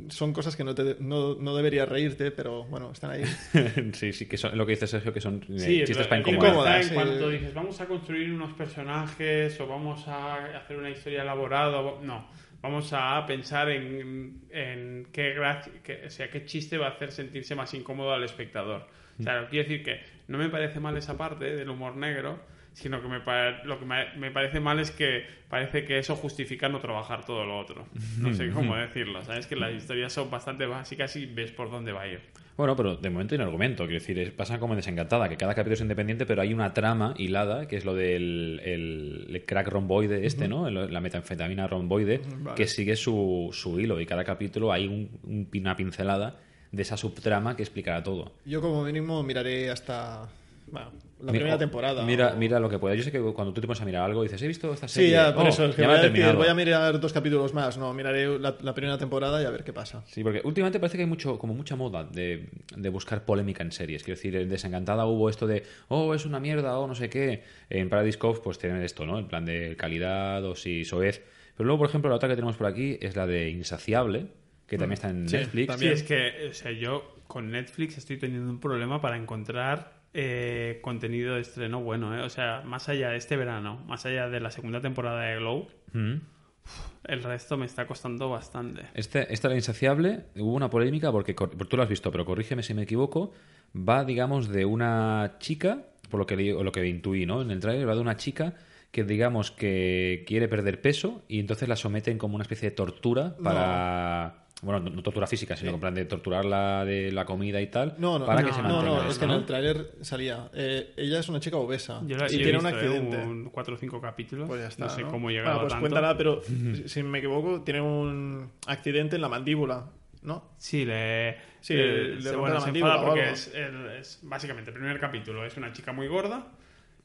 son cosas que no, te, no, no deberías reírte, pero bueno, están ahí. sí, sí, que son lo que dice Sergio, que son eh, Sí, chistes para incomodar. incómodas, en sí. cuanto dices, vamos a construir unos personajes o vamos a hacer una historia elaborada. o- No, vamos a pensar en, en qué, o sea, qué chiste va a hacer sentirse más incómodo al espectador. O sea, quiero decir que no me parece mal esa parte del humor negro, sino que me pa- lo que me, me parece mal es que parece que eso justifica no trabajar todo lo otro. No sé cómo decirlo. Sabes que las historias son bastante básicas y ves por dónde va a ir. Bueno, pero de momento hay un argumento. Quiero decir, es- pasa como en Desencantada, que cada capítulo es independiente, pero hay una trama hilada, que es lo del el, el crack romboide este, ¿no? El- la metanfetamina romboide, Vale. que sigue su, su hilo. Y cada capítulo hay un- un- una pincelada de esa subtrama que explicará todo. Yo como mínimo miraré hasta bueno, la Mira- primera oh, temporada. Mira, o- mira lo que pueda. Yo sé que cuando tú te pones a mirar algo dices, he visto esta Sí, serie. ya, por Oh, eso. Es que voy, a decir, terminado". voy a mirar dos capítulos más. No, miraré la, la primera temporada y a ver qué pasa. Sí, porque últimamente parece que hay mucho, como mucha moda de, de buscar polémica en series. Quiero decir, en Desencantada hubo esto de, oh, es una mierda, o no sé qué. En Paradise Cove, pues tienen esto, ¿no? En plan de calidad o si soez. Pero luego, por ejemplo, la otra que tenemos por aquí es la de Insaciable, que también está en Sí, Netflix. también. Sí, es que, o sea, yo con Netflix estoy teniendo un problema para encontrar eh, contenido de estreno bueno, ¿eh? O sea, más allá de este verano, más allá de la segunda temporada de Glow, Mm. el resto me está costando bastante. Este, esta la Insaciable, hubo una polémica porque, tú lo has visto, pero corrígeme si me equivoco, va, digamos, de una chica, por lo que, leí- o lo que intuí, ¿no? En el trailer va de una chica que, digamos, que quiere perder peso y entonces la someten como una especie de tortura para... Bueno, no, no tortura física, sino en plan de torturarla de la comida y tal, No, no, para no, que se no, mantenga. no, es que ¿no? en el tráiler salía. eh, ella es una chica obesa Yo la y sí tiene un visto, ¿eh? accidente. un cuatro o cinco capítulos. Pues ya está. no sé ¿no? cómo he Bueno, pues tanto. cuéntala, pero si- si me equivoco, tiene un accidente en la mandíbula, ¿no? Sí, le, Sí, eh, le se, rompe bueno, se enfada porque es, el- es- básicamente el primer capítulo es una chica muy gorda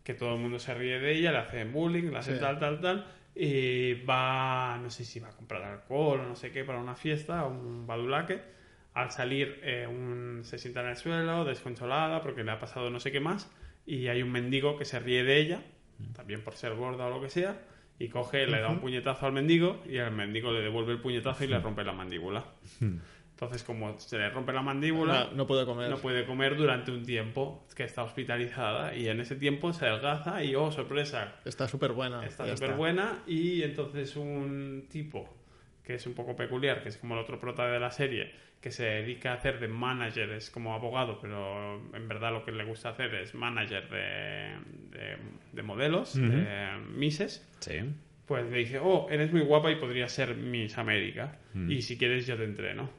que todo el mundo se ríe de ella, le hacen bullying, le hacen Sí. tal, tal, tal y va, no sé si va a comprar alcohol o no sé qué para una fiesta, un badulaque. Al salir eh, un- se sienta en el suelo, desconsolada porque le ha pasado no sé qué más y hay un mendigo que se ríe de ella, también por ser gorda o lo que sea, y coge, le da un puñetazo al mendigo y el mendigo le devuelve el puñetazo y le rompe la mandíbula. Entonces, como se le rompe la mandíbula, No, no puede comer. no puede comer durante un tiempo que está hospitalizada y en ese tiempo se adelgaza y, oh, sorpresa, Está súper buena. está súper buena y entonces un tipo que es un poco peculiar, que es como el otro prota de la serie, que se dedica a hacer de manager, es como abogado, pero en verdad lo que le gusta hacer es manager de, de, de modelos, de Misses, Sí. pues le dice, oh, eres muy guapa y podría ser Miss América. Mm. Y si quieres yo te entreno.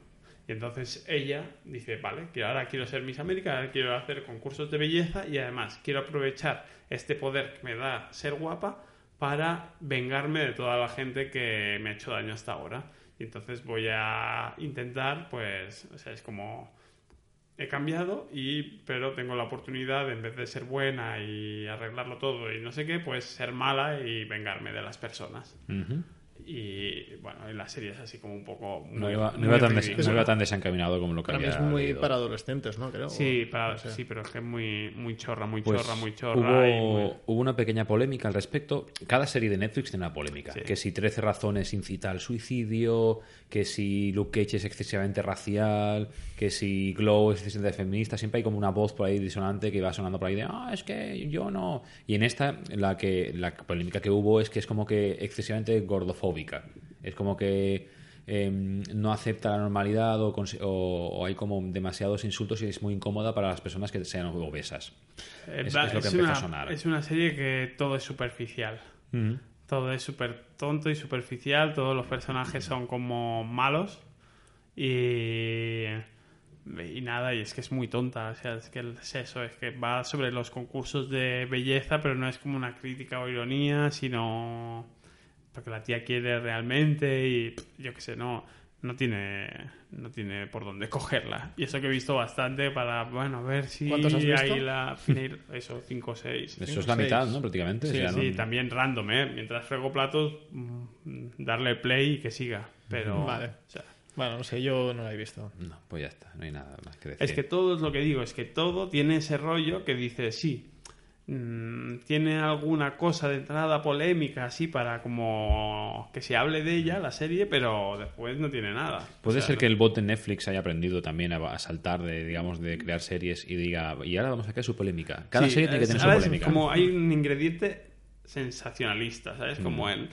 Y entonces ella dice, vale, que ahora quiero ser Miss América, quiero hacer concursos de belleza y además quiero aprovechar este poder que me da ser guapa para vengarme de toda la gente que me ha hecho daño hasta ahora. Y entonces voy a intentar, pues, o sea, es como he cambiado y pero tengo la oportunidad en vez de ser buena y arreglarlo todo y no sé qué, pues ser mala y vengarme de las personas. Ujú. Y bueno, en la serie es así como un poco No muy- iba, no iba tan des- no iba tan desencaminado como lo que También había es muy leído. para adolescentes, ¿no? Creo. Sí, O- para, no sé. sí, pero es que es muy, muy chorra, muy Pues chorra, muy chorra. hubo, y muy- hubo una pequeña polémica al respecto. Cada serie de Netflix tiene una polémica. Sí. Que si 13 razones incita al suicidio, que si Luke Cage es excesivamente racial, que si Glow es excesivamente feminista. Siempre hay como una voz por ahí disonante que va sonando por ahí de, ah, es que yo no. Y en esta, la, que, la polémica que hubo es que es como que excesivamente gordofóbica. Es como que eh, no acepta la normalidad o, conse- o- o hay como demasiados insultos y es muy incómoda para las personas que sean obesas. Eh, Es, va- es lo que es empezó una, a sonar. Es una serie que todo es superficial. Todo es súper tonto y superficial. Todos los personajes son como malos. Y. Y nada, y es que es muy tonta. O sea, es que es eso, es que va sobre los concursos de belleza, pero no es como una crítica o ironía, sino. Porque la tía quiere realmente y yo qué sé, no. No tiene, no tiene por dónde cogerla. Y eso que he visto bastante para, bueno, a ver si ¿Cuántos has visto? ahí la final- eso, 5 o 6. Eso es la seis. mitad, ¿no? Prácticamente. Sí, o sea, sí, ¿no? también random, ¿eh? Mientras frego platos, mm, darle play y que siga. Pero, Vale. o sea, Bueno, no sé, yo no la he visto. No, pues ya está, no hay nada más que decir. es que todo es lo que digo, es que todo tiene ese rollo que dice, sí, tiene alguna cosa de entrada polémica así para como que se hable de ella, la serie, pero después no tiene nada. Puede O sea, ser que el bot de Netflix haya aprendido también a, saltar de, digamos, de crear series y diga, y ahora vamos a crear su polémica. Cada Sí, serie tiene que tener su polémica. como hay un ingrediente sensacionalista, ¿sabes? Mm. Como en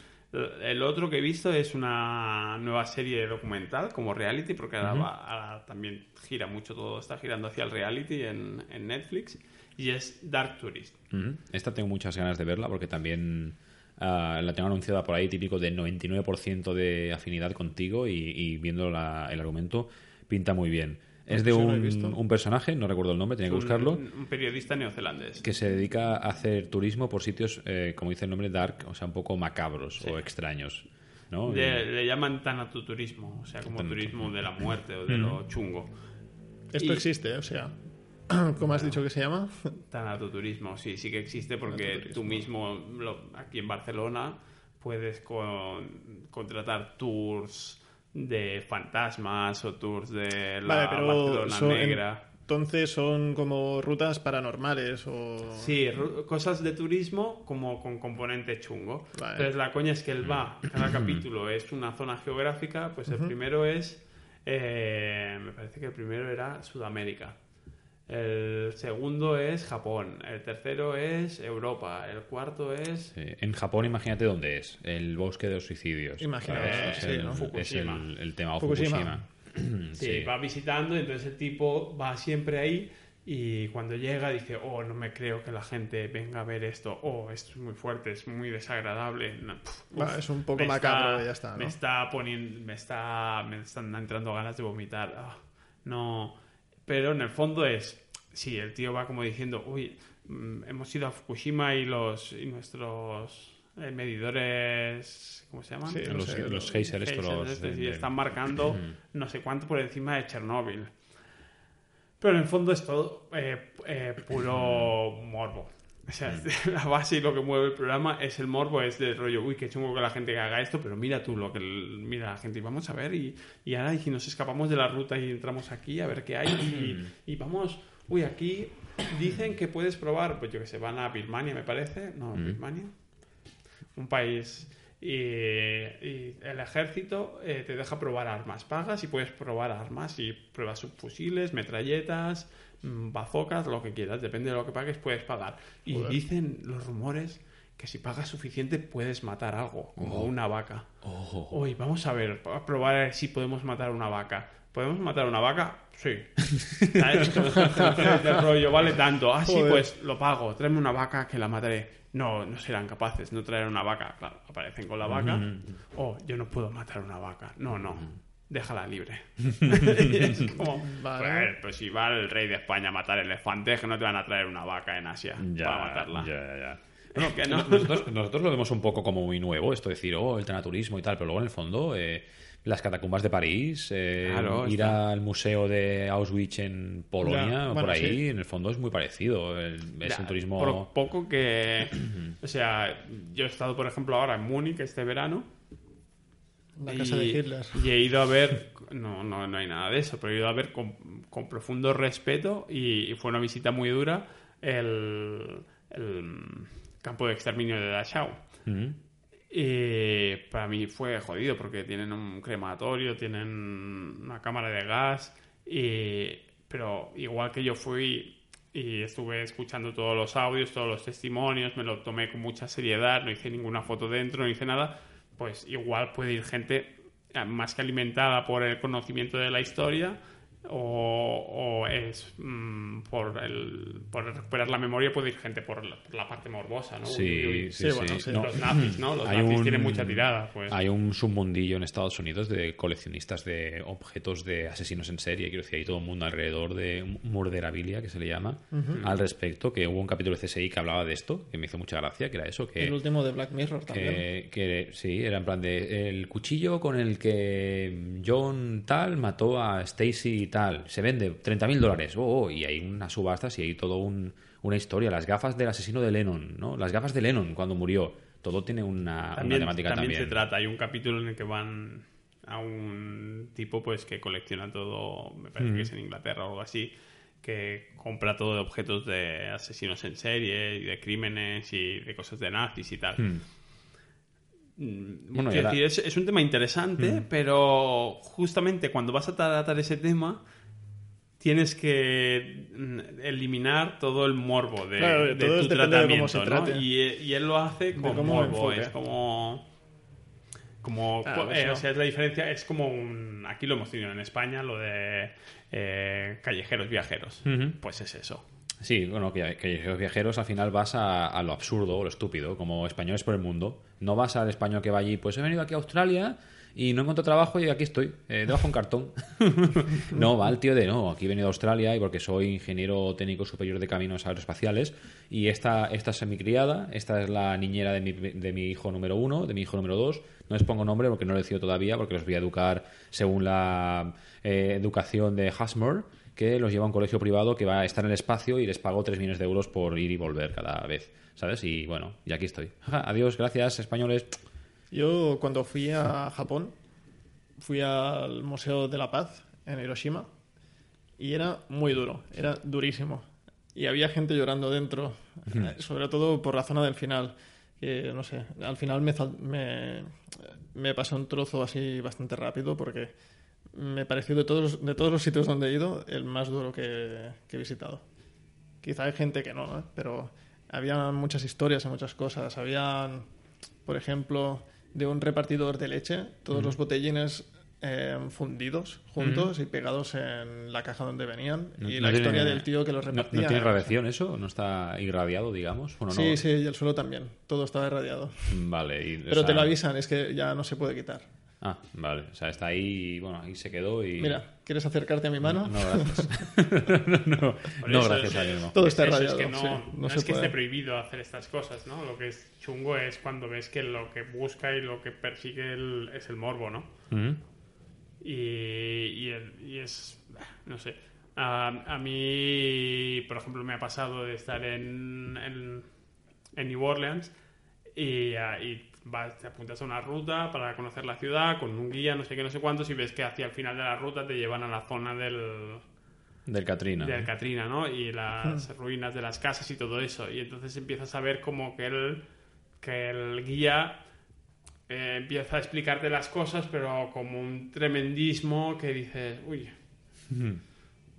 el otro que he visto es una nueva serie documental como reality, porque ahora, va- ahora también gira mucho todo, está girando hacia el reality en, en Netflix, y es Dark Tourist. Ujú. Esta tengo muchas ganas de verla porque también ah, la tengo anunciada por ahí, típico de 99% de afinidad contigo y, y viendo la- el argumento pinta muy bien. Es de Sí, un, un personaje, no recuerdo el nombre, tenía que buscarlo. Un, periodista neozelandés. que se dedica a hacer turismo por sitios, eh, como dice el nombre, dark, o sea, un poco macabros o extraños. ¿no? De- le llaman tanatoturismo, o sea, como turismo de la muerte o de lo chungo. Esto Y- existe, o sea. ¿Cómo has dicho que se llama? Tanatoturismo, sí, sí que existe porque tú mismo lo- aquí en Barcelona puedes con- contratar tours de fantasmas o tours de la vale, pero Barcelona son, negra. entonces son como rutas paranormales o... Sí, cosas de turismo como con componente chungo. Vale. Entonces la coña es que él va, cada capítulo es una zona geográfica, pues el primero es, eh, me parece que el primero era Sudamérica. El segundo es Japón, el tercero es Europa, el cuarto es Sí, En Japón, imagínate dónde es. El bosque de los suicidios. Imagínate. Es, sí, el, ¿no? es Fukushima. el- el tema. o Fukushima. Fukushima. Sí, Sí. va visitando entonces el tipo va siempre ahí y cuando llega dice, oh, no me creo que la gente venga a ver esto, oh, esto es muy fuerte, es muy desagradable. No, uf, es un poco macabro y ya está, ¿no? Me está poniendo, me está, me están entrando ganas de vomitar. Ah, no, pero en el fondo es, sí, el tío va como diciendo, uy, mm, hemos ido a Fukushima y los y nuestros eh, medidores, ¿cómo se llaman? Sí, no Los, sé, los los- geysers, estos, Geysers los estos, de- y de- están marcando no sé cuánto por encima de Chernóbil. Pero en el fondo es todo eh, eh, puro morbo. O sea, la base y lo que mueve el programa es el morbo, es del rollo, uy, qué chungo que la gente haga esto, pero mira tú lo que mira la gente y vamos a ver y, y ahora y si nos escapamos de la ruta y entramos aquí a ver qué hay y, y vamos, uy, aquí dicen que puedes probar, pues yo que sé, van a Birmania me parece, no, Birmania, un país y, y el ejército eh, te deja probar armas. Pagas y puedes probar armas y pruebas subfusiles, metralletas, mm, bazocas, lo que quieras. Depende de lo que pagues, puedes pagar. Y Joder. dicen los rumores que si pagas suficiente puedes matar algo, como Oh. una vaca. Oh. Hoy vamos a ver, a probar si podemos matar una vaca. ¿Podemos matar una vaca? Sí. ¿Sabes? Del rollo, vale tanto. Ah, sí, pues lo pago. Tráeme una vaca que la mataré. No, no serán capaces. No traer una vaca. Claro, aparecen con la vaca. Oh, yo no puedo matar una vaca. No, no. Déjala libre. Es como, Vale. pues, pues si va el rey de España a matar elefantes, que no te van a traer una vaca en Asia Ya, para matarla. ya, ya, ya. No, que no. Nosotros, nosotros lo vemos un poco como muy nuevo, esto de decir, oh, el tanaturismo y tal, pero luego en el fondo, eh, las catacumbas de París, eh, Claro, ir está. al museo de Auschwitz en Polonia, Ya, o bueno, por ahí, sí. en el fondo es muy parecido. El- es Ya, un turismo... Por poco que. o sea, yo he estado, por ejemplo, ahora en Múnich este verano. La casa de y- Hitler. Y he ido a ver. No, no, no hay nada de eso, pero he ido a ver con, con profundo respeto y, y fue una visita muy dura el, el campo de exterminio de Dachau. Ujú. Y para mí fue jodido porque tienen un crematorio, tienen una cámara de gas, y, pero igual que yo fui y estuve escuchando todos los audios, todos los testimonios, me lo tomé con mucha seriedad, no hice ninguna foto dentro, no hice nada, pues igual puede ir gente eh, más que alimentada por el conocimiento de la historia o, o es mm, por, el, por recuperar la memoria puede ir gente por la, por la parte morbosa, ¿no? Sí, Uy, uy, uy. sí, Sí, bueno, sí. sí. No, Los nazis, ¿no? Los Hay nazis un- tienen mucha tirada, pues. Hay un submundillo en Estados Unidos de coleccionistas de objetos de asesinos en serie. Quiero decir, hay todo el mundo alrededor de murderabilia, que se le llama, al respecto. Que hubo un capítulo de CSI que hablaba de esto, que me hizo mucha gracia, que era eso, que... El último de Black Mirror también. que, que sí, era en plan de el cuchillo con el que John tal mató a Stacy y tal, se vende 30.000 dólares, oh, oh, y hay unas subastas y hay todo un- una historia, las gafas del asesino de Lennon, ¿no? Las gafas de Lennon cuando murió, todo tiene una, una también, temática también también. se trata. Hay un capítulo en el que van a un tipo pues que colecciona todo, me parece que es en Inglaterra o algo así, que compra todo de objetos de asesinos en serie y de crímenes y de cosas de nazis y tal. Hmm. Mm, Bueno, ahora- decir, es, es un tema interesante, pero justamente cuando vas a tratar ese tema tienes que mm, eliminar todo el morbo de, Claro, de todo tu depende de cómo se tratamiento, ¿no? Y, y él lo hace con morbo, es como... Como, Claro, eh, eso. o sea, es la diferencia, es como un... Aquí lo hemos tenido en España, lo de eh, callejeros viajeros. Pues es eso. Sí, bueno, que, que los viajeros al final vas a, lo absurdo lo estúpido, como españoles por el mundo. No vas al español que va allí, pues he venido aquí a Australia y no encuentro trabajo y aquí estoy, eh, debajo un cartón. no, va el tío de no, aquí he venido a Australia y porque soy ingeniero técnico superior de caminos aeroespaciales y esta, esta es mi criada, esta es la niñera de mi, de mi hijo número uno, de mi hijo número dos. No les pongo nombre porque no lo decido todavía, porque los voy a educar según la eh, educación de Hasmore que los lleva a un colegio privado que va a estar en el espacio y les pago 3 millones de euros por ir y volver cada vez, ¿sabes? Y bueno, y aquí estoy. Adiós, gracias, españoles. Yo cuando fui a Japón, fui al Museo de la Paz en Hiroshima y era muy duro, era durísimo. Y había gente llorando dentro, sobre todo por la zona del final. Que no sé, al final me, me, me pasó un trozo así bastante rápido porque me pareció de todos, de todos los sitios donde he ido el más duro que, que he visitado. Quizá hay gente que no, ¿eh? pero había muchas historias y muchas cosas. Habían, por ejemplo, de un repartidor de leche, todos los botellines eh, fundidos juntos y pegados en la caja donde venían. No- y no la tiene- historia del tío que los ¿No, repartía. no tiene radiación eso? ¿No está irradiado, digamos? Bueno, no. Sí, sí, y el suelo también. Todo estaba irradiado. Vale. y, o Pero te lo avisan, es que ya no se puede quitar. Ah, vale. O sea, está ahí y bueno, ahí se quedó y... Mira, ¿quieres acercarte a mi mano? No, gracias. no, no, no, gracias es- a mismo. Todo está. Es que no, sí, no no se es que puede. esté prohibido hacer estas cosas, ¿no? Lo que es chungo es cuando ves que lo que busca y lo que persigue el- es el morbo, ¿no? Ujú. Y, y, el- y es, no sé, a, a mí, por ejemplo, me ha pasado de estar en, en, en New Orleans y, ah, y vas, te apuntas a una ruta para conocer la ciudad con un guía, no sé qué, no sé cuántos, y ves que hacia el final de la ruta te llevan a la zona del, Del Katrina. del Katrina, ¿no? Y las ruinas de las casas y todo eso. Y entonces empiezas a ver como que el, que el guía eh, empieza a explicarte las cosas, pero como un tremendismo que dices, uy,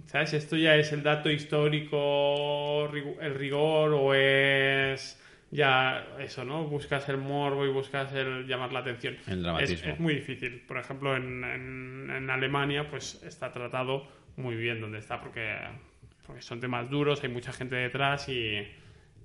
¿sabes? Esto ya es el dato histórico, el rigor, o es ya eso, ¿no? Buscas el morbo y buscas el llamar la atención. El Es, dramatismo. es muy difícil. Por ejemplo, en, en- en Alemania, pues está tratado muy bien donde está, porque, porque son temas duros, hay mucha gente detrás y,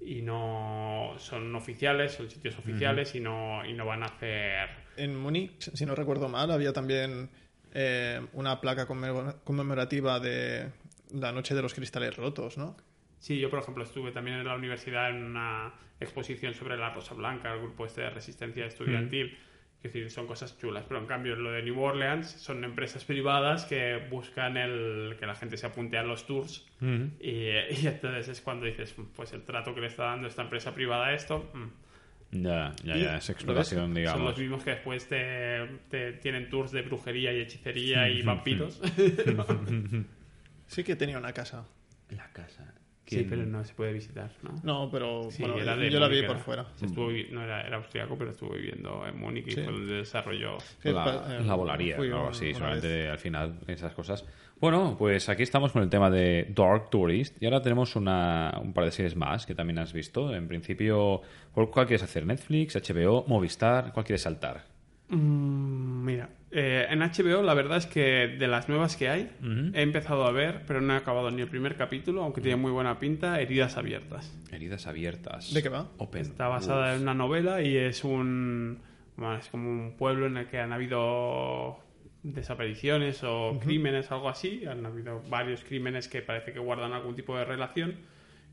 y no son oficiales, son sitios oficiales y, no, y no van a hacer. En Múnich, si no recuerdo mal, había también eh, una placa conmemora- conmemorativa de la Noche de los Cristales Rotos, ¿no? Sí, yo por ejemplo estuve también en la universidad en una exposición sobre la Rosa Blanca, el grupo este de resistencia estudiantil, Es decir, son cosas chulas. Pero en cambio, lo de New Orleans son empresas privadas que buscan el que la gente se apunte a los tours. y, y entonces es cuando dices, pues el trato que le está dando esta empresa privada a esto. mm, Ya, ya, ya, es explotación, Son digamos. los mismos que después te, te tienen tours de brujería y hechicería y vampiros. Sí que tenía una casa. La casa. Sí, pero no se puede visitar, ¿no? No, pero Sí, bueno, era de yo la vi por era. fuera. Se estuvo vi- no era, era austriaco, pero estuvo viviendo en Múnich y Sí. fue donde desarrolló. Sí, la, eh, la volaría o algo un- así, solamente vez. al final, esas cosas. Bueno, pues aquí estamos con el tema de Dark Tourist y ahora tenemos una, un par de series más que también has visto. En principio, ¿cuál cuál quieres hacer? ¿Netflix, HBO, Movistar? ¿Cuál quieres saltar? Mm, mira, eh, en HBO la verdad es que de las nuevas que hay, he empezado a ver, pero no he acabado ni el primer capítulo, aunque tiene muy buena pinta, Heridas Abiertas. Heridas abiertas. ¿De qué va? Open. Está basada en una novela y es un bueno, es como un pueblo en el que han habido desapariciones o crímenes, algo así. Han habido varios crímenes que parece que guardan algún tipo de relación.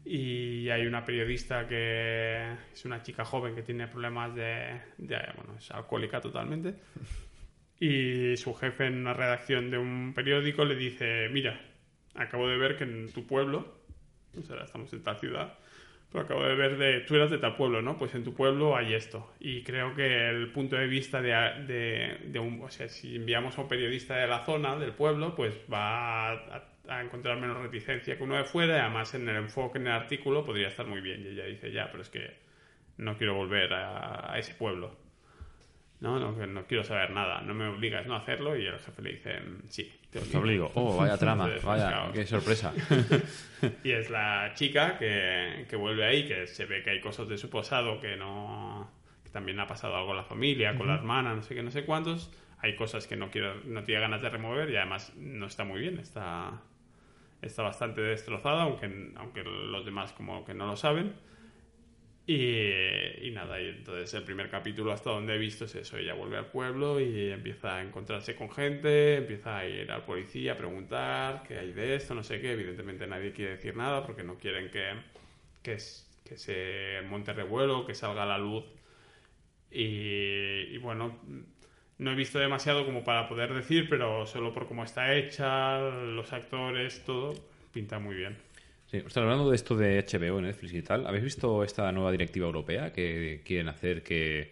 Y hay una periodista que es una chica joven que tiene problemas de, de bueno, es alcohólica totalmente. Y su jefe en una redacción de un periódico le dice, mira, acabo de ver que en tu pueblo, o sea, estamos en tal ciudad, pero acabo de ver de, tú eras de tal pueblo, ¿no? Pues en tu pueblo hay esto. Y creo que el punto de vista de, de, de un, o sea, si enviamos a un periodista de la zona, del pueblo, pues va a, a encontrar menos reticencia que uno de fuera y además en el enfoque en el artículo podría estar muy bien. Y ella dice, ya, pero es que no quiero volver a, a ese pueblo. No, no, que no quiero saber nada, no me obligas no a hacerlo y el jefe le dice, sí, te Te obligo. Oh, vaya trama. Entonces, Vaya, qué sorpresa. Y es la chica que, que vuelve ahí, que se ve que hay cosas de su pasado que no. que también ha pasado algo en la familia, con la hermana, no sé qué, no sé cuántos. Hay cosas que no quiere, no tiene ganas de remover y además no está muy bien, está, está bastante destrozada, aunque, aunque los demás como que no lo saben. Y, nada, y entonces el primer capítulo hasta donde he visto es eso, ella vuelve al pueblo y empieza a encontrarse con gente, empieza a ir al policía a preguntar qué hay de esto, no sé qué, evidentemente nadie quiere decir nada porque no quieren que, que, se monte revuelo, que salga a la luz y bueno, no he visto demasiado como para poder decir, pero solo por cómo está hecha, los actores, todo, pinta muy bien. Sí, ostras, hablando de esto de HBO, Netflix y tal, ¿habéis visto esta nueva directiva europea que quieren hacer que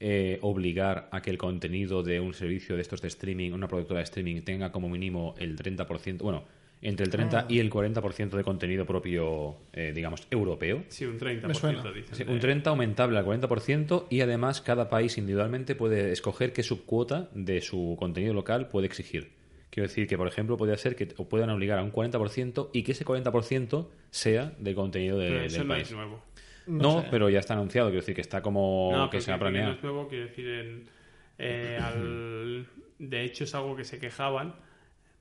eh, obligar a que el contenido de un servicio de estos de streaming, una productora de streaming, tenga como mínimo el 30%, bueno, entre el 30 y el 40% de contenido propio, eh, digamos, europeo? Sí, un 30% Me suena. dicen. Sí, de- un 30 aumentable al 40% y además cada país individualmente puede escoger qué subcuota de su contenido local puede exigir. Quiero decir que, por ejemplo, podría ser que o puedan obligar a un 40% y que ese 40% sea del contenido de- Pero del eso no país. es nuevo. No, sé. pero ya está anunciado. Quiero decir que está como no, que se ha que no planeado. es nuevo, quiero decir, en, eh, al- de hecho es algo que se quejaban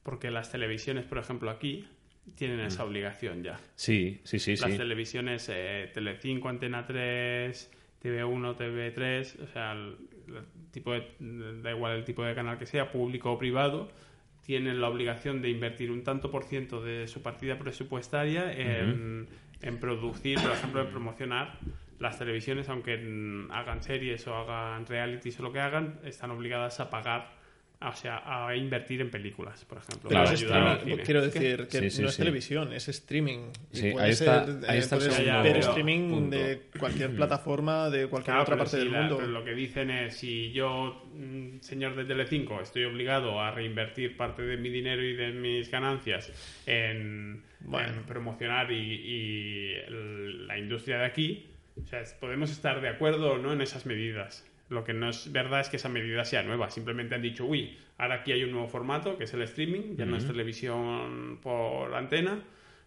porque las televisiones, por ejemplo, aquí tienen esa obligación ya. Sí, sí, sí, las sí. televisiones eh, Telecinco, Antena 3, TV1, TV3, o sea, el, el tipo de, da igual el tipo de canal que sea, público o privado, tienen la obligación de invertir un tanto por ciento de su partida presupuestaria en, en producir, por ejemplo, en promocionar las televisiones, aunque hagan series o hagan realities o lo que hagan, están obligadas a pagar, o sea, a invertir en películas, por ejemplo. Pero Claro, es para ayudar claro. al cine. Quiero decir que Sí, sí, no es sí. televisión, es streaming. Y Sí, puede ahí está- ser, ahí está el puedes segundo ver punto. streaming de cualquier plataforma de cualquier Claro, otra parte si del la- mundo. pero lo que dicen es, si yo, mm, señor de Telecinco, estoy obligado a reinvertir parte de mi dinero y de mis ganancias en, Bueno. en promocionar y, y la industria de aquí, o sea, es- podemos estar de acuerdo o no en esas medidas. Lo que no es verdad es que esa medida sea nueva. Simplemente han dicho, uy, ahora aquí hay un nuevo formato, que es el streaming, ya no es televisión por antena,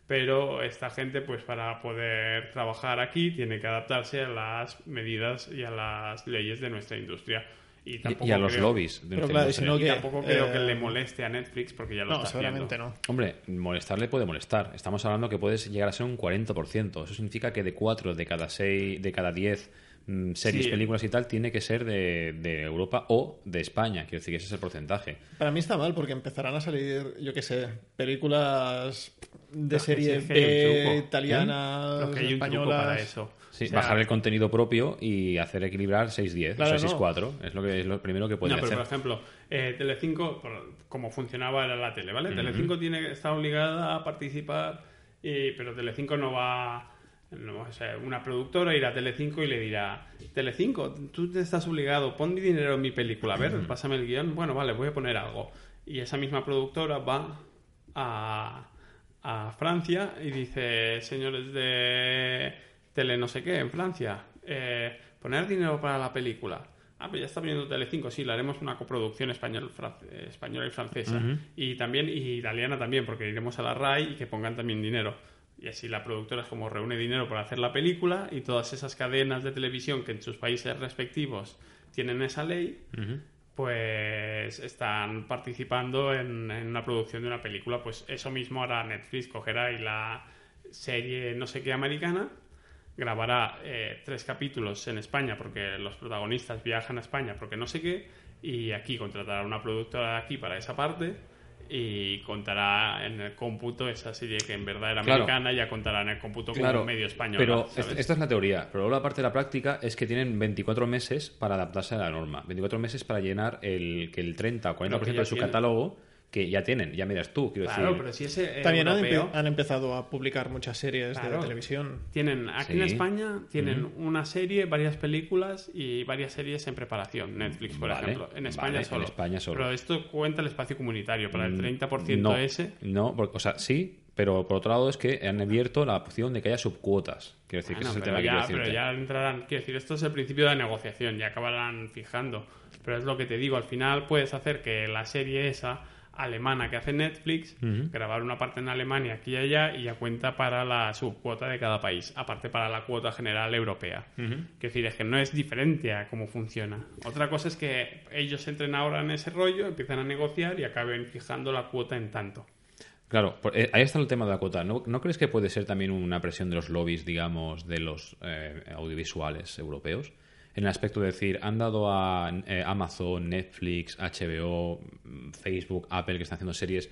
pero esta gente, pues para poder trabajar aquí, tiene que adaptarse a las medidas y a las leyes de nuestra industria. Y, Y, tampoco y a los creo- lobbies. de claro, industria. si no y tampoco creo que eh, le moleste a Netflix porque ya lo No, está seguramente haciendo. no. Hombre, molestarle puede molestar. Estamos hablando que puedes llegar a ser un 40%. Eso significa que de 4 de cada 6, de cada 10 mm, series, Sí. películas y tal, tiene que ser de, de Europa o de España. Quiero decir que ese es el porcentaje. Para mí está mal porque empezarán a salir, yo qué sé, películas de serie sí, B, italianas, para españolas. eso. Sí, O sea, bajar el contenido propio y hacer equilibrar 6-10 Claro, o 6-4. Es lo que es lo primero que No, pueden pero por hacer. ejemplo, eh, Telecinco, por- como funcionaba era la tele, ¿vale? Telecinco tiene, está obligada a participar, y, pero Telecinco no va... No, una productora irá a Telecinco y le dirá, Telecinco, tú te estás obligado, pon mi dinero en mi película, a ver, pásame el guion, bueno, vale, voy a poner algo. Y esa misma productora va a, a Francia y dice, señores de tele no sé qué, en Francia, eh, poner dinero para la película. Ah, pues ya está viniendo Telecinco, sí, le haremos una coproducción español, española y francesa. Y también, y italiana también, porque iremos a la RAI y que pongan también dinero. Y así la productora es como reúne dinero para hacer la película y todas esas cadenas de televisión que en sus países respectivos tienen esa ley, pues están participando en, en la producción de una película. Pues eso mismo hará Netflix, cogerá y la serie no sé qué americana, grabará eh, tres capítulos en España porque los protagonistas viajan a España porque no sé qué, y aquí contratará una productora de aquí para esa parte. Y contará en el cómputo esa serie que en verdad era Claro. americana, ya contará en el cómputo como Claro, medio español. pero esta es la teoría. Pero luego la parte de la práctica es que tienen 24 meses para adaptarse a la norma. 24 meses para llenar el, que el 30 o 40% Lo que ya de su catálogo que ya tienen. Ya miras tú, quiero Claro, decir. pero si ese eh, También han, europeo- empe- han empezado a publicar muchas series Claro. de televisión. Tienen aquí Sí. en España tienen una serie, varias películas y varias series en preparación. Netflix, por Vale, ejemplo. En España, vale, en solo. España solo. Pero esto cuenta el espacio comunitario. Para el 30% no, ese. No, porque- o sea, sí, pero por otro lado es que han abierto la opción de que haya subcuotas. Quiero decir, que Bueno, ese es el tema que ya, quiero pero ya entrarán. Quiero decir, esto es el principio de la negociación. Ya acabarán fijando. Pero es lo que te digo. Al final puedes hacer que la serie esa alemana que hace Netflix, grabar una parte en Alemania aquí y allá y ya cuenta para la subcuota de cada país, aparte para la cuota general europea. Quiero decir, es que no es diferente a cómo funciona. Otra cosa es que ellos entren ahora en ese rollo, empiezan a negociar y acaben fijando la cuota en tanto. Claro, eh, ahí está el tema de la cuota. ¿No, ¿No crees que puede ser también una presión de los lobbies, digamos, de los eh, audiovisuales europeos? En el aspecto de decir, han dado a eh, Amazon, Netflix, HBO, Facebook, Apple, que están haciendo series,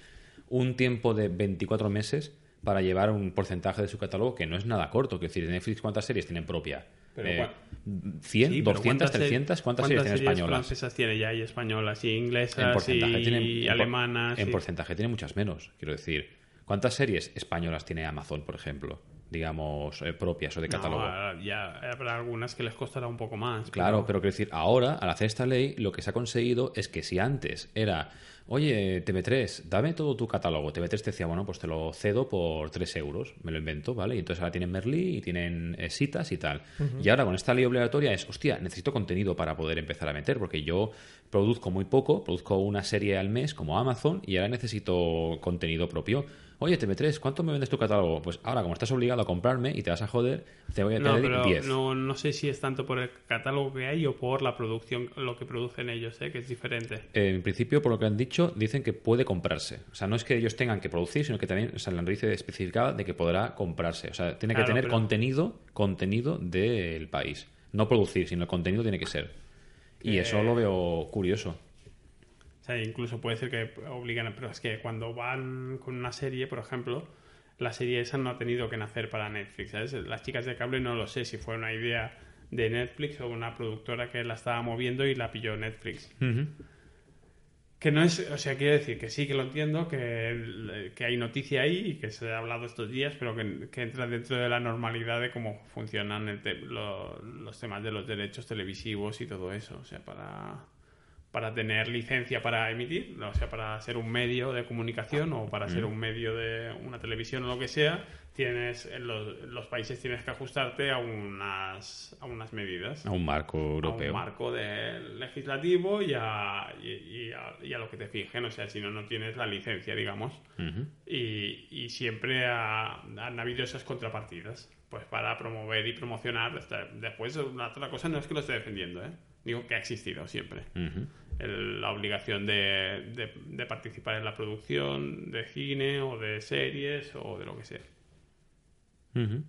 un tiempo de 24 meses para llevar un porcentaje de su catálogo que no es nada corto. Quiero decir, Netflix, ¿cuántas series tienen propia? Pero Eh, cua- 100, Sí, pero 200, ¿cuántas se- 300, ¿cuántas series tiene españolas? francesas tiene ya y españolas y inglesas en y tiene en por- alemanas? en porcentaje tiene muchas menos quiero decir cuántas series españolas tiene Amazon por ejemplo digamos eh, propias o de No, catálogo ahora ya habrá algunas que les costará un poco más. Claro, pero quiero decir, ahora, al hacer esta ley, lo que se ha conseguido es que si antes era, oye, TV3, dame todo tu catálogo, TV3 te decía, bueno, pues te lo cedo por 3 euros, me lo invento, ¿vale? Y entonces ahora tienen Merlí y tienen eh, citas y tal. Y ahora con esta ley obligatoria es, hostia, necesito contenido para poder empezar a meter, porque yo produzco muy poco, produzco una serie al mes como Amazon y ahora necesito contenido propio. Oye, TV3, ¿cuánto me vendes tu catálogo? Pues ahora, como estás obligado a comprarme y te vas a joder, te voy a No, tener pero 10. no, no sé si es tanto por el catálogo que hay o por la producción, lo que producen ellos, ¿eh? que es diferente. En principio, por lo que han dicho, dicen que puede comprarse. O sea, no es que ellos tengan que producir, sino que también, o sea, la dice especificada de que podrá comprarse. O sea, tiene que Claro, tener pero- contenido, contenido del país. No producir, sino el contenido tiene que ser. Y eso lo veo curioso. O sea, incluso puede ser que obligan, pero es que cuando van con una serie, por ejemplo, la serie esa no ha tenido que nacer para Netflix, ¿sabes? Las chicas de cable no lo sé si fue una idea de Netflix o una productora que la estaba moviendo y la pilló Netflix. Que no es, o sea, quiero decir que sí que lo entiendo, que, que hay noticia ahí y que se ha hablado estos días, pero que, que entra dentro de la normalidad de cómo funcionan te- lo- los temas de los derechos televisivos y todo eso. O sea, para, para tener licencia para emitir, o sea, para ser un medio de comunicación o para ser un medio de una televisión o lo que sea, tienes en los, países tienes que ajustarte a unas, a unas medidas A un marco a europeo. un marco de legislativo y a, y, y a, y a lo que te fijen, o sea, si no, no tienes la licencia, digamos. Y, y siempre ha- han habido esas contrapartidas, pues para promover y promocionar. Después, otra cosa no es que lo esté defendiendo, ¿eh? Digo que ha existido siempre. El- la obligación de, de- de participar en la producción de cine o de series o de lo que sea. Ujú.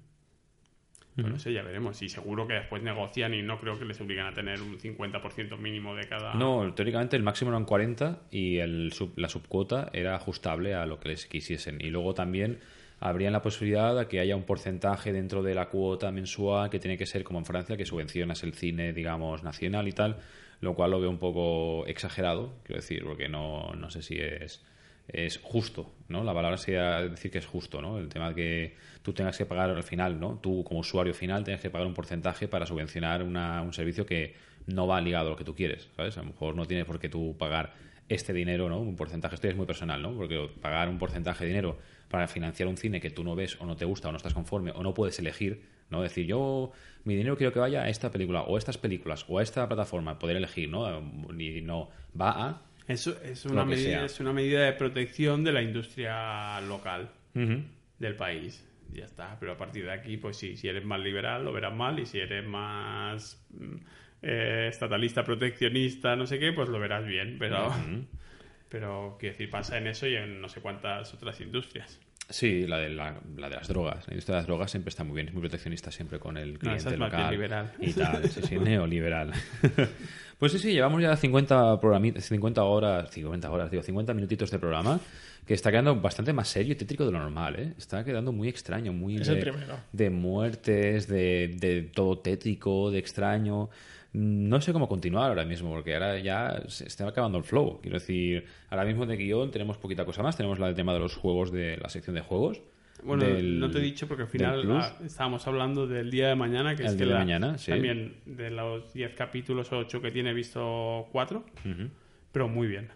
Pues no sé, ya veremos. Y seguro que después negocian y no creo que les obligan a tener un 50% mínimo de cada... No, teóricamente el máximo eran 40 y el sub- la subcuota era ajustable a lo que les quisiesen. Y luego también habría la posibilidad de que haya un porcentaje dentro de la cuota mensual que tiene que ser como en Francia, que subvencionas el cine, digamos, nacional y tal, lo cual lo veo un poco exagerado, quiero decir, porque no, no sé si es es justo, ¿no? La palabra sería decir que es justo, ¿no? El tema de que tú tengas que pagar al final, ¿no? Tú como usuario final tengas que pagar un porcentaje para subvencionar una, un servicio que no va ligado a lo que tú quieres, ¿sabes? A lo mejor no tienes por qué tú pagar este dinero, ¿no? Un porcentaje, esto es muy personal, ¿no? Porque pagar un porcentaje de dinero para financiar un cine que tú no ves o no te gusta o no estás conforme o no puedes elegir, ¿no? Decir, yo mi dinero quiero que vaya a esta película o a estas películas o a esta plataforma, poder elegir, ¿no? Y no va a es, es, una medida, es una medida de protección de la industria local del país. Ya está. Pero a partir de aquí, pues sí, si eres más liberal lo verás mal y si eres más mm, eh, estatalista, proteccionista, no sé qué, pues lo verás bien. Pero, pero quiero decir, pasa en eso y en no sé cuántas otras industrias. Sí, la de, la, la, de las drogas. La industria de las drogas siempre está muy bien, es muy proteccionista siempre con el cliente no, local. liberal. Y tal, sí, sí, neoliberal. pues sí, sí, llevamos ya 50, 50 horas, 50 horas, digo, 50 minutitos de programa que está quedando bastante más serio y tétrico de lo normal, ¿eh? Está quedando muy extraño, muy de, de, muertes, de, de todo tétrico, de extraño no sé cómo continuar ahora mismo, porque ahora ya se está acabando el flow. Quiero decir, ahora mismo de guion tenemos poquita cosa más. Tenemos el tema de los juegos de la sección de juegos. Bueno, no te he dicho porque al final ah, estábamos hablando del día de mañana, que es que de mañana, también de los 10 capítulos o 8 que tiene, visto 4, pero muy bien.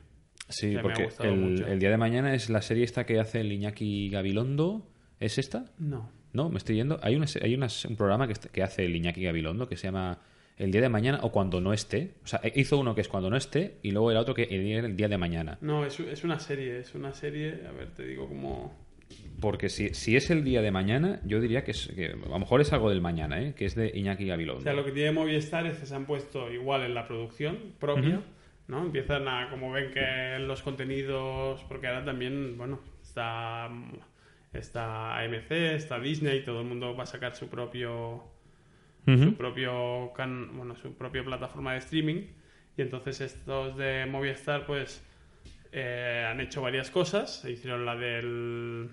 Sí, porque el, día de mañana es la serie esta que hace el Iñaki Gabilondo. ¿Es esta? No. No, me estoy yendo. Hay, una, hay un programa que, que hace el Iñaki Gabilondo que se llama el día de mañana o cuando no esté. O sea, hizo uno que es cuando no esté y luego el otro que el, el día de mañana. No, es, es, una serie, es una serie, a ver, te digo cómo... Porque si, si es el día de mañana, yo diría que, es, que a lo mejor es algo del mañana, ¿eh? que es de Iñaki Gabilondo. O sea, lo que tiene Movistar es que se han puesto igual en la producción propia, ¿no? Empiezan a, como ven que los contenidos, porque ahora también, bueno, está, está AMC, está Disney, todo el mundo va a sacar su propio su propio bueno, su propia plataforma de streaming. Y entonces estos de Movistar pues eh, han hecho varias cosas. Hicieron la del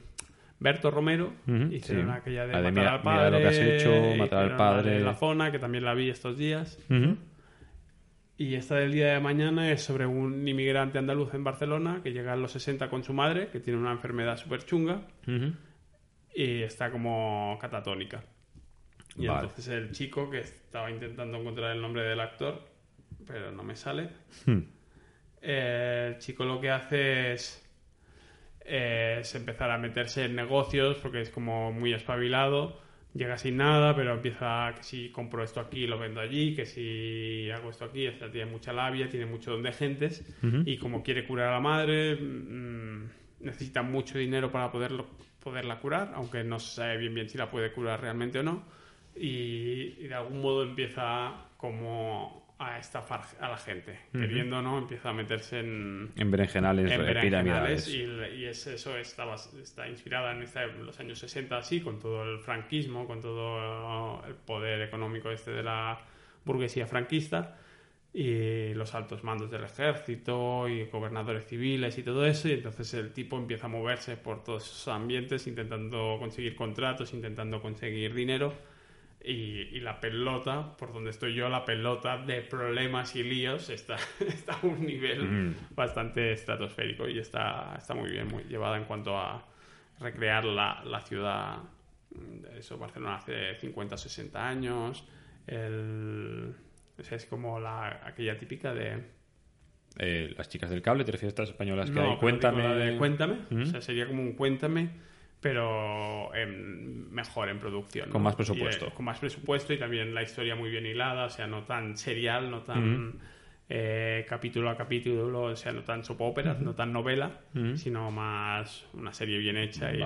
Berto Romero hicieron aquella de, matar al padre lo que has hecho matar al padre la, de la zona que también la vi estos días. Y esta del día de mañana es sobre un inmigrante andaluz en Barcelona que llega a los 60 con su madre que tiene una enfermedad súper chunga y está como catatónica y entonces el chico que estaba intentando encontrar el nombre del actor, pero no me sale. Hmm. Eh, el chico lo que hace es, es empezar a meterse en negocios porque es como muy espabilado. Llega sin nada, pero empieza que si compro esto aquí, lo vendo allí, que si hago esto aquí, esta tiene mucha labia, tiene mucho don de gentes y como quiere curar a la madre, mm, necesita mucho dinero para poderlo, poderla curar, aunque no se sabe bien bien si la puede curar realmente o no y, de algún modo empieza como a estafar a la gente. Queriendo no, empieza a meterse en... En berenjenales, en Y, y es, eso está, está inspirada en, los años 60 así, con todo el franquismo, con todo el poder económico este de la burguesía franquista y los altos mandos del ejército y gobernadores civiles y todo eso y entonces el tipo empieza a moverse por todos esos ambientes intentando conseguir contratos, intentando conseguir dinero y, la pelota, por donde estoy yo, la pelota de problemas y líos está, está a un nivel mm. bastante estratosférico y está, está muy bien muy llevada en cuanto a recrear la, la ciudad. Eso, Barcelona hace 50 o 60 años. El, es como la, aquella típica de... Eh, las chicas del cable, ¿te refieres a estas españolas que hay? Cuéntame. de cuéntame. O sea, sería como un cuéntame pero mejor en producción. Con más presupuesto. Eh, con más presupuesto y también la historia muy bien hilada, o sea, no tan serial, no tan eh, capítulo a capítulo, o sea, no tan soap opera, no tan novela, sino más una serie bien hecha. Y,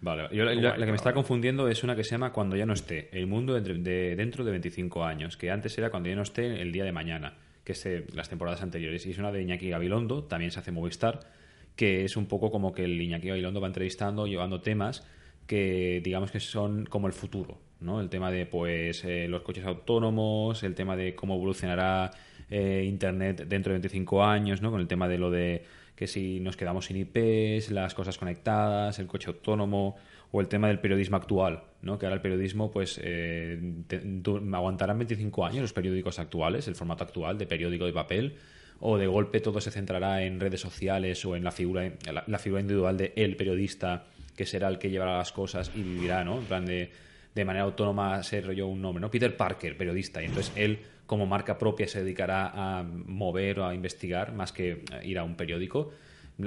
vale, Yo, la, que me está confundiendo es una que se llama Cuando ya no esté, el mundo de, dentro de 25 años, que antes era Cuando ya no esté, el día de mañana, que es las temporadas anteriores, y es una de Iñaki Gabilondo, también se hace Movistar que es un poco como que el Iñaki Gabilondo va entrevistando, llevando temas que digamos que son como el futuro, ¿no? El tema de pues eh, los coches autónomos, el tema de cómo evolucionará eh, Internet dentro de 25 años, ¿no? Con el tema de lo de que si nos quedamos sin IPs, las cosas conectadas, el coche autónomo o el tema del periodismo actual, ¿no? Que ahora el periodismo pues eh, aguantarán 25 años los periódicos actuales, el formato actual de periódico de papel o de golpe todo se centrará en redes sociales o en la figura la, la figura individual de el periodista que será el que llevará las cosas y vivirá, ¿no? En plan de, de manera autónoma ser yo un nombre, ¿no? Peter Parker, periodista, y entonces él como marca propia se dedicará a mover o a investigar más que ir a un periódico.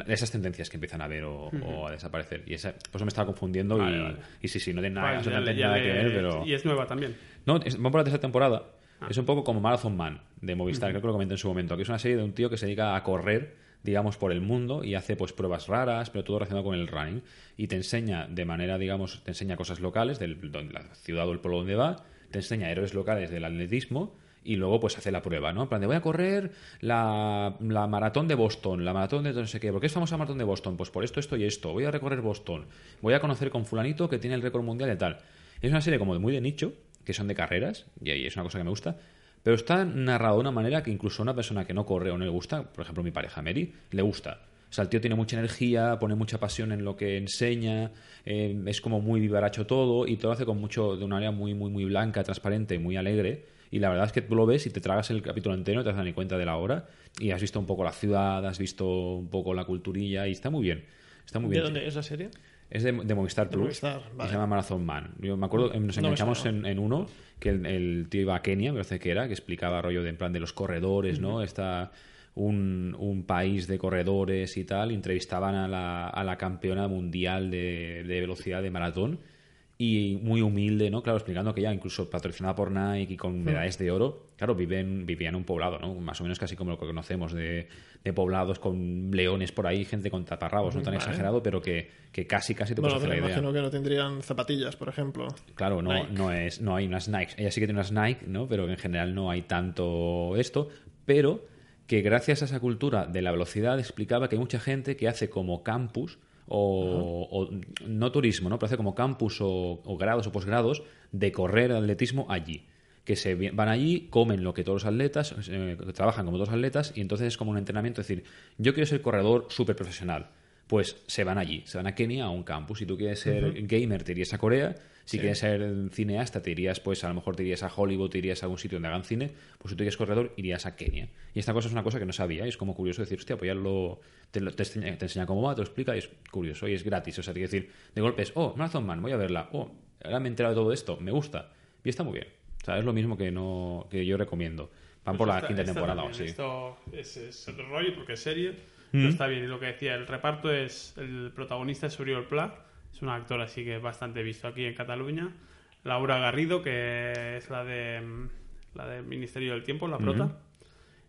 Esas tendencias que empiezan a ver o, o a desaparecer. Y esa, por eso me estaba confundiendo Vale, y, vale. y sí, sí, no tiene nada, Vale, no tiene nada que ver, pero... Y es nueva también. No, es, vamos por la tercera temporada. Ah. Es un poco como Marathon Man de Movistar, creo que lo comenté en su momento, que es una serie de un tío que se dedica a correr, digamos, por el mundo y hace pues pruebas raras, pero todo relacionado con el running. Y te enseña de manera, digamos, te enseña cosas locales de la ciudad o el pueblo donde va, te enseña héroes locales del atletismo y luego pues hace la prueba, ¿no? En plan de voy a correr la, la maratón de Boston, la maratón de no sé qué. ¿Por qué es famosa la maratón de Boston? Pues por esto, esto y esto. Voy a recorrer Boston. Voy a conocer con fulanito que tiene el récord mundial y tal. Es una serie como de muy de nicho, que son de carreras, y ahí es una cosa que me gusta, pero está narrado de una manera que incluso a una persona que no corre o no le gusta, por ejemplo mi pareja Mary, le gusta. O sea, el tío tiene mucha energía, pone mucha pasión en lo que enseña, eh, es como muy vivaracho todo y todo lo hace con mucho, de una manera muy, muy, muy blanca, transparente muy alegre. Y la verdad es que tú lo ves y te tragas el capítulo entero, no te das ni cuenta de la hora y has visto un poco la ciudad, has visto un poco la culturilla y está muy bien. Está muy ¿De bien. dónde es la serie? Es de, de Movistar Plus. Movistar, y vale. se llama Marathon Man. Yo me acuerdo, nos No me enganchamos en, en uno que el, el tío iba a Kenia, me parece que era, que explicaba rollo de en plan de los corredores, ¿no? Está un, un país de corredores y tal. entrevistaban a la, a la campeona mundial de, de velocidad de maratón. Y muy humilde, ¿no? Claro, explicando que ya incluso patrocinada por Nike y con medallas de oro, claro, viven, vivía en un poblado, ¿no? Más o menos casi como lo que conocemos de, de poblados con leones por ahí, gente con taparrabos, no tan Vale. exagerado, pero que, que casi, casi te Bueno, puedes hacer la idea. imagino que no tendrían zapatillas, por ejemplo. Claro, no, Nike. no, es, no hay unas Nike. Ella sí que tiene unas Nike, ¿no? Pero en general no hay tanto esto. Pero que gracias a esa cultura de la velocidad explicaba que hay mucha gente que hace como campus o, o no turismo, ¿no? Pero hace como campus o, o grados o posgrados de correr atletismo allí. Que se van allí, comen lo que todos los atletas, eh, trabajan como todos los atletas y entonces es como un entrenamiento. Es decir, yo quiero ser corredor súper profesional. Pues se van allí, se van a Kenia a un campus. Si tú quieres ser gamer, te irías a Corea. Si quieres ser cineasta, te irías, pues a lo mejor te irías a Hollywood, te irías a algún sitio donde hagan cine. Pues si tú quieres corredor, irías a Kenia. Y esta cosa es una cosa que no sabía. Y es como curioso decir, hostia, pues ya lo, te, te enseña, te enseña cómo va, te lo explica y es curioso y es gratis. O sea, te quiere decir, de golpe es, oh, Marathon Man, voy a verla. Oh, ahora me he enterado de todo esto, me gusta. Y está muy bien. O sea, es lo mismo que, no, que yo recomiendo. Van por Pues la esta- quinta temporada o así. Esto es, es otro rollo porque es serie. Mm. pero está bien. Lo que decía, el reparto es. El protagonista es Oriol Pla. Es un actor así que es bastante visto aquí en Cataluña. Laura Garrido, que es la de. La del Ministerio del Tiempo, la prota.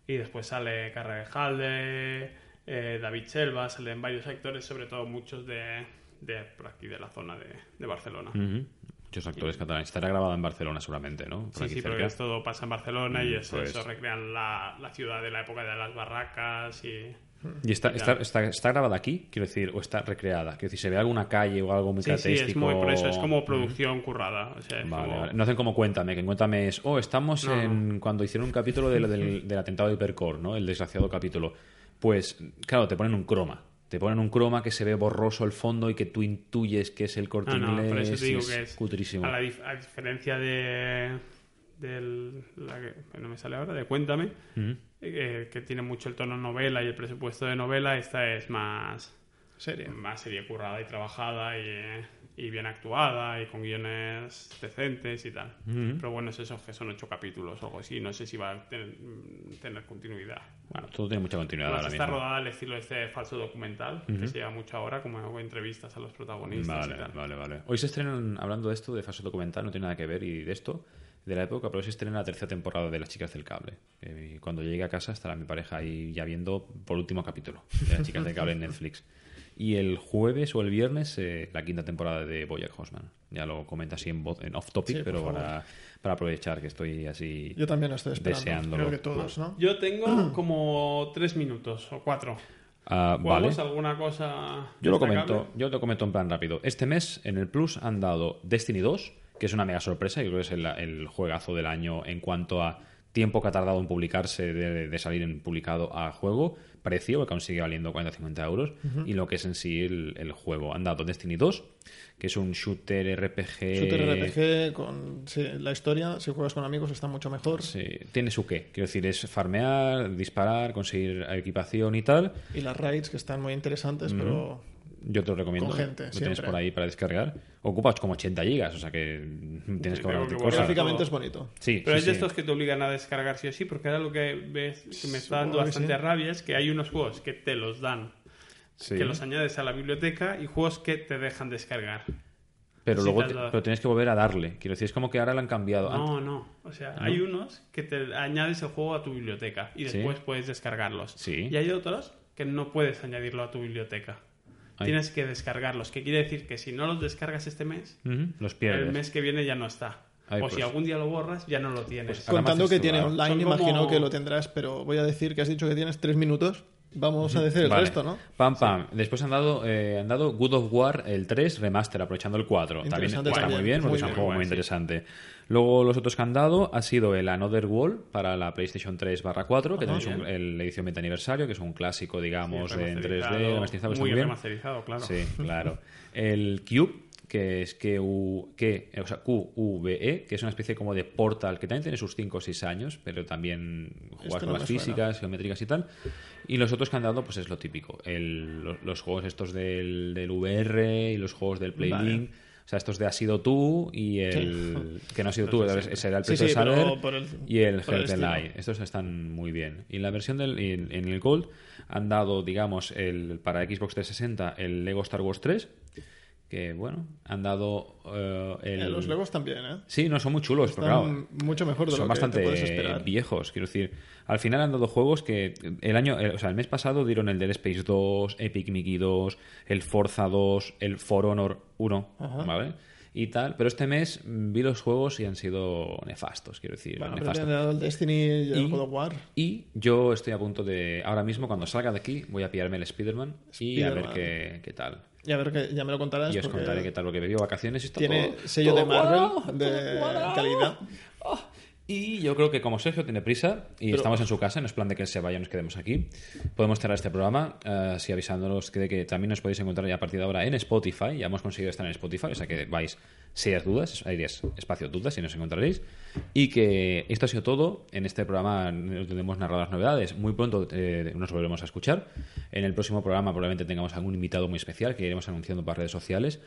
Y después sale Carrejalde, eh, David Selva, salen varios actores, sobre todo muchos de, de por aquí, de la zona de, de Barcelona. Muchos actores catalanes. Estará grabada en Barcelona seguramente, ¿no? Por Sí, aquí sí, cerca. porque es todo pasa en Barcelona y Mm, eso, pues. eso recrean la, la ciudad de la época de las barracas y... ¿Y está, está, está, está grabada aquí? Quiero decir, o está recreada. Quiero decir, ¿se ve alguna calle o algo muy Sí, sí, es muy por eso, es como producción currada. O sea, Vale, como- vale. No hacen como Cuéntame, que en Cuéntame es, oh, estamos No. en cuando hicieron un capítulo del, del, del atentado de Hipercore, ¿no? El desgraciado capítulo. Pues, claro, te ponen un croma. Te ponen un croma que se ve borroso el fondo y que tú intuyes que es el corte No, no, inglés. eso te digo es que es cutrísimo. a, la dif- a diferencia de del la que no me sale ahora de Cuéntame. Eh, que tiene mucho el tono novela y el presupuesto de novela esta es más Serie. más serie currada y trabajada y, eh, y bien actuada y con guiones decentes y tal pero bueno es eso que son ocho capítulos o algo así no sé si va a tener, tener continuidad Bueno, todo tiene mucha continuidad Además, ahora está mismo. rodada al estilo de este falso documental que se lleva mucho ahora como hago entrevistas a los protagonistas Vale, y tal. vale, vale. Hoy se estrenan, hablando de esto, de falso documental, no tiene nada que ver y de esto, de la época, pero se estrena la tercera temporada de Las Chicas del Cable. Eh, cuando llegue a casa estará mi pareja ahí ya viendo por último capítulo de Las Chicas del Cable en Netflix. Y el jueves o el viernes eh, la quinta temporada de Bojack Horseman. Ya lo comenta así en, voz- en off topic, Sí, pero para, para aprovechar que estoy así Yo también estoy esperando. deseándolo. Creo que todos, ¿no? Yo tengo como tres minutos o cuatro. Ah, vale. ¿Jugamos alguna cosa? Yo lo destacable? comento, yo te comento en plan rápido. Este mes en el Plus han dado Destiny 2 que es una mega sorpresa. Yo creo que es el, el juegazo del año en cuanto a tiempo que ha tardado en publicarse, de, de salir en publicado a juego, precio, que aún sigue valiendo 40-50 euros, y lo que es en sí el, el juego. Han dado Destiny 2, que es un shooter RPG. Shooter RPG con sí, la historia, si juegas con amigos está mucho mejor. Sí, tiene su qué. Quiero decir, es farmear, disparar, conseguir equipación y tal. Y las raids que están muy interesantes, pero Yo te lo recomiendo. Con gente, lo tienes siempre. por ahí para descargar. Ocupas como 80 gigas, o sea que tienes Sí, que que cosas. gráficamente es bonito. Sí, Pero sí, es de sí. estos que te obligan a descargar sí o sí, porque ahora lo que ves que me está dando bastante sí. rabia es que hay unos juegos que te los dan, Sí. que los añades a la biblioteca y juegos que te dejan descargar. Pero Sí, luego te pero tienes que volver a darle. Quiero decir, es como que ahora lo han cambiado. No, no. O sea, hay unos que te añades el juego a tu biblioteca y Sí. después puedes descargarlos. Sí. Y hay otros que no puedes añadirlo a tu biblioteca. Tienes que descargarlos, que quiere decir que si no los descargas este mes, los pierdes. el mes que viene ya no está. Ay, o pues. si algún día lo borras, ya no lo tienes. Ahora me Contando que tiene online, Son como- imagino que lo tendrás, pero voy a decir que has dicho que tienes tres minutos. Vamos a decir el Vale. resto, ¿no? Pam, pam. Después han dado, eh, han dado Good of War, el 3 remaster, aprovechando el 4. También Interesante está también, muy bien, porque muy es un juego muy sí. interesante. Luego, los otros que han dado ha sido el Another World para la PlayStation 3 4, que Ajá. también es un- la edición 20 aniversario, que es un clásico, digamos, en 3D, remasterizado, está muy muy bien. remasterizado, claro. Sí, claro. El Cube, que es QU, que, o sea, QVE, que es una especie como de portal, que también tiene sus 5 o 6 años, pero también jugar con las suena. físicas, geométricas y tal. Y los otros que han dado, pues es lo típico. El- los, los juegos estos del, del VR y los juegos del Playlink. O sea, estos de Has sido tú y el... Que no ha sido tú, ese era el Precio sí, pero Saber el- y el. Estos están muy bien. Y en la versión del en el Gold han dado, digamos, el para Xbox 360 el Lego Star Wars 3, que bueno, han dado eh, el Eh, los Legos también, ¿eh? Sí, no son muy chulos, pero Están claro, mucho mejor de son lo que bastante te puedes esperar. viejos, quiero decir. Al final han dado juegos que el año, o sea, el mes pasado dieron el Dead Space 2, Epic Mickey 2, el Forza 2, el For Honor 1, Ajá. ¿vale? Y tal, pero este mes vi los juegos y han sido nefastos, quiero decir, Bueno, pero nefastos. han dado el Destiny y el God of War. Y yo estoy a punto de, ahora mismo, cuando salga de aquí, voy a pillarme el Spider-Man y a ver qué, qué tal. Y a ver, que ya me lo contarás. Y os contaré qué tal, porque he bebido vacaciones y está Tiene todo- sello todo de Marvel de calidad. Ah, Y yo creo que como Sergio tiene prisa y Pero- estamos en su casa, no es plan de que él se vaya nos quedemos aquí, podemos cerrar este programa, eh, así avisándonos que, de que también nos podéis encontrar ya a partir de ahora en Spotify, ya hemos conseguido estar en Spotify, o sea que vais, serias dudas, ahí es espacio dudas y nos encontraréis, y que esto ha sido todo, en este programa tenemos narrado las novedades, muy pronto eh, nos volveremos a escuchar, en el próximo programa probablemente tengamos algún invitado muy especial que iremos anunciando por redes sociales,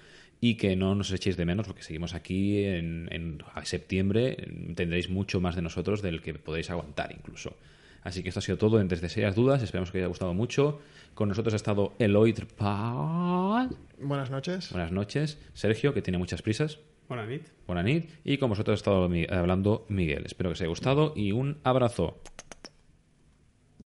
y que no nos echéis de menos porque seguimos aquí en, en a septiembre tendréis mucho más de nosotros del que podéis aguantar incluso. Así que esto ha sido todo en Desde Serias Dudas esperamos que os haya gustado mucho. Con nosotros ha estado Eloy Trpal Buenas noches. buenas noches. Sergio que tiene muchas prisas. Buena nit. buena nit y con vosotros ha estado hablando Miguel. Espero que os haya gustado y un abrazo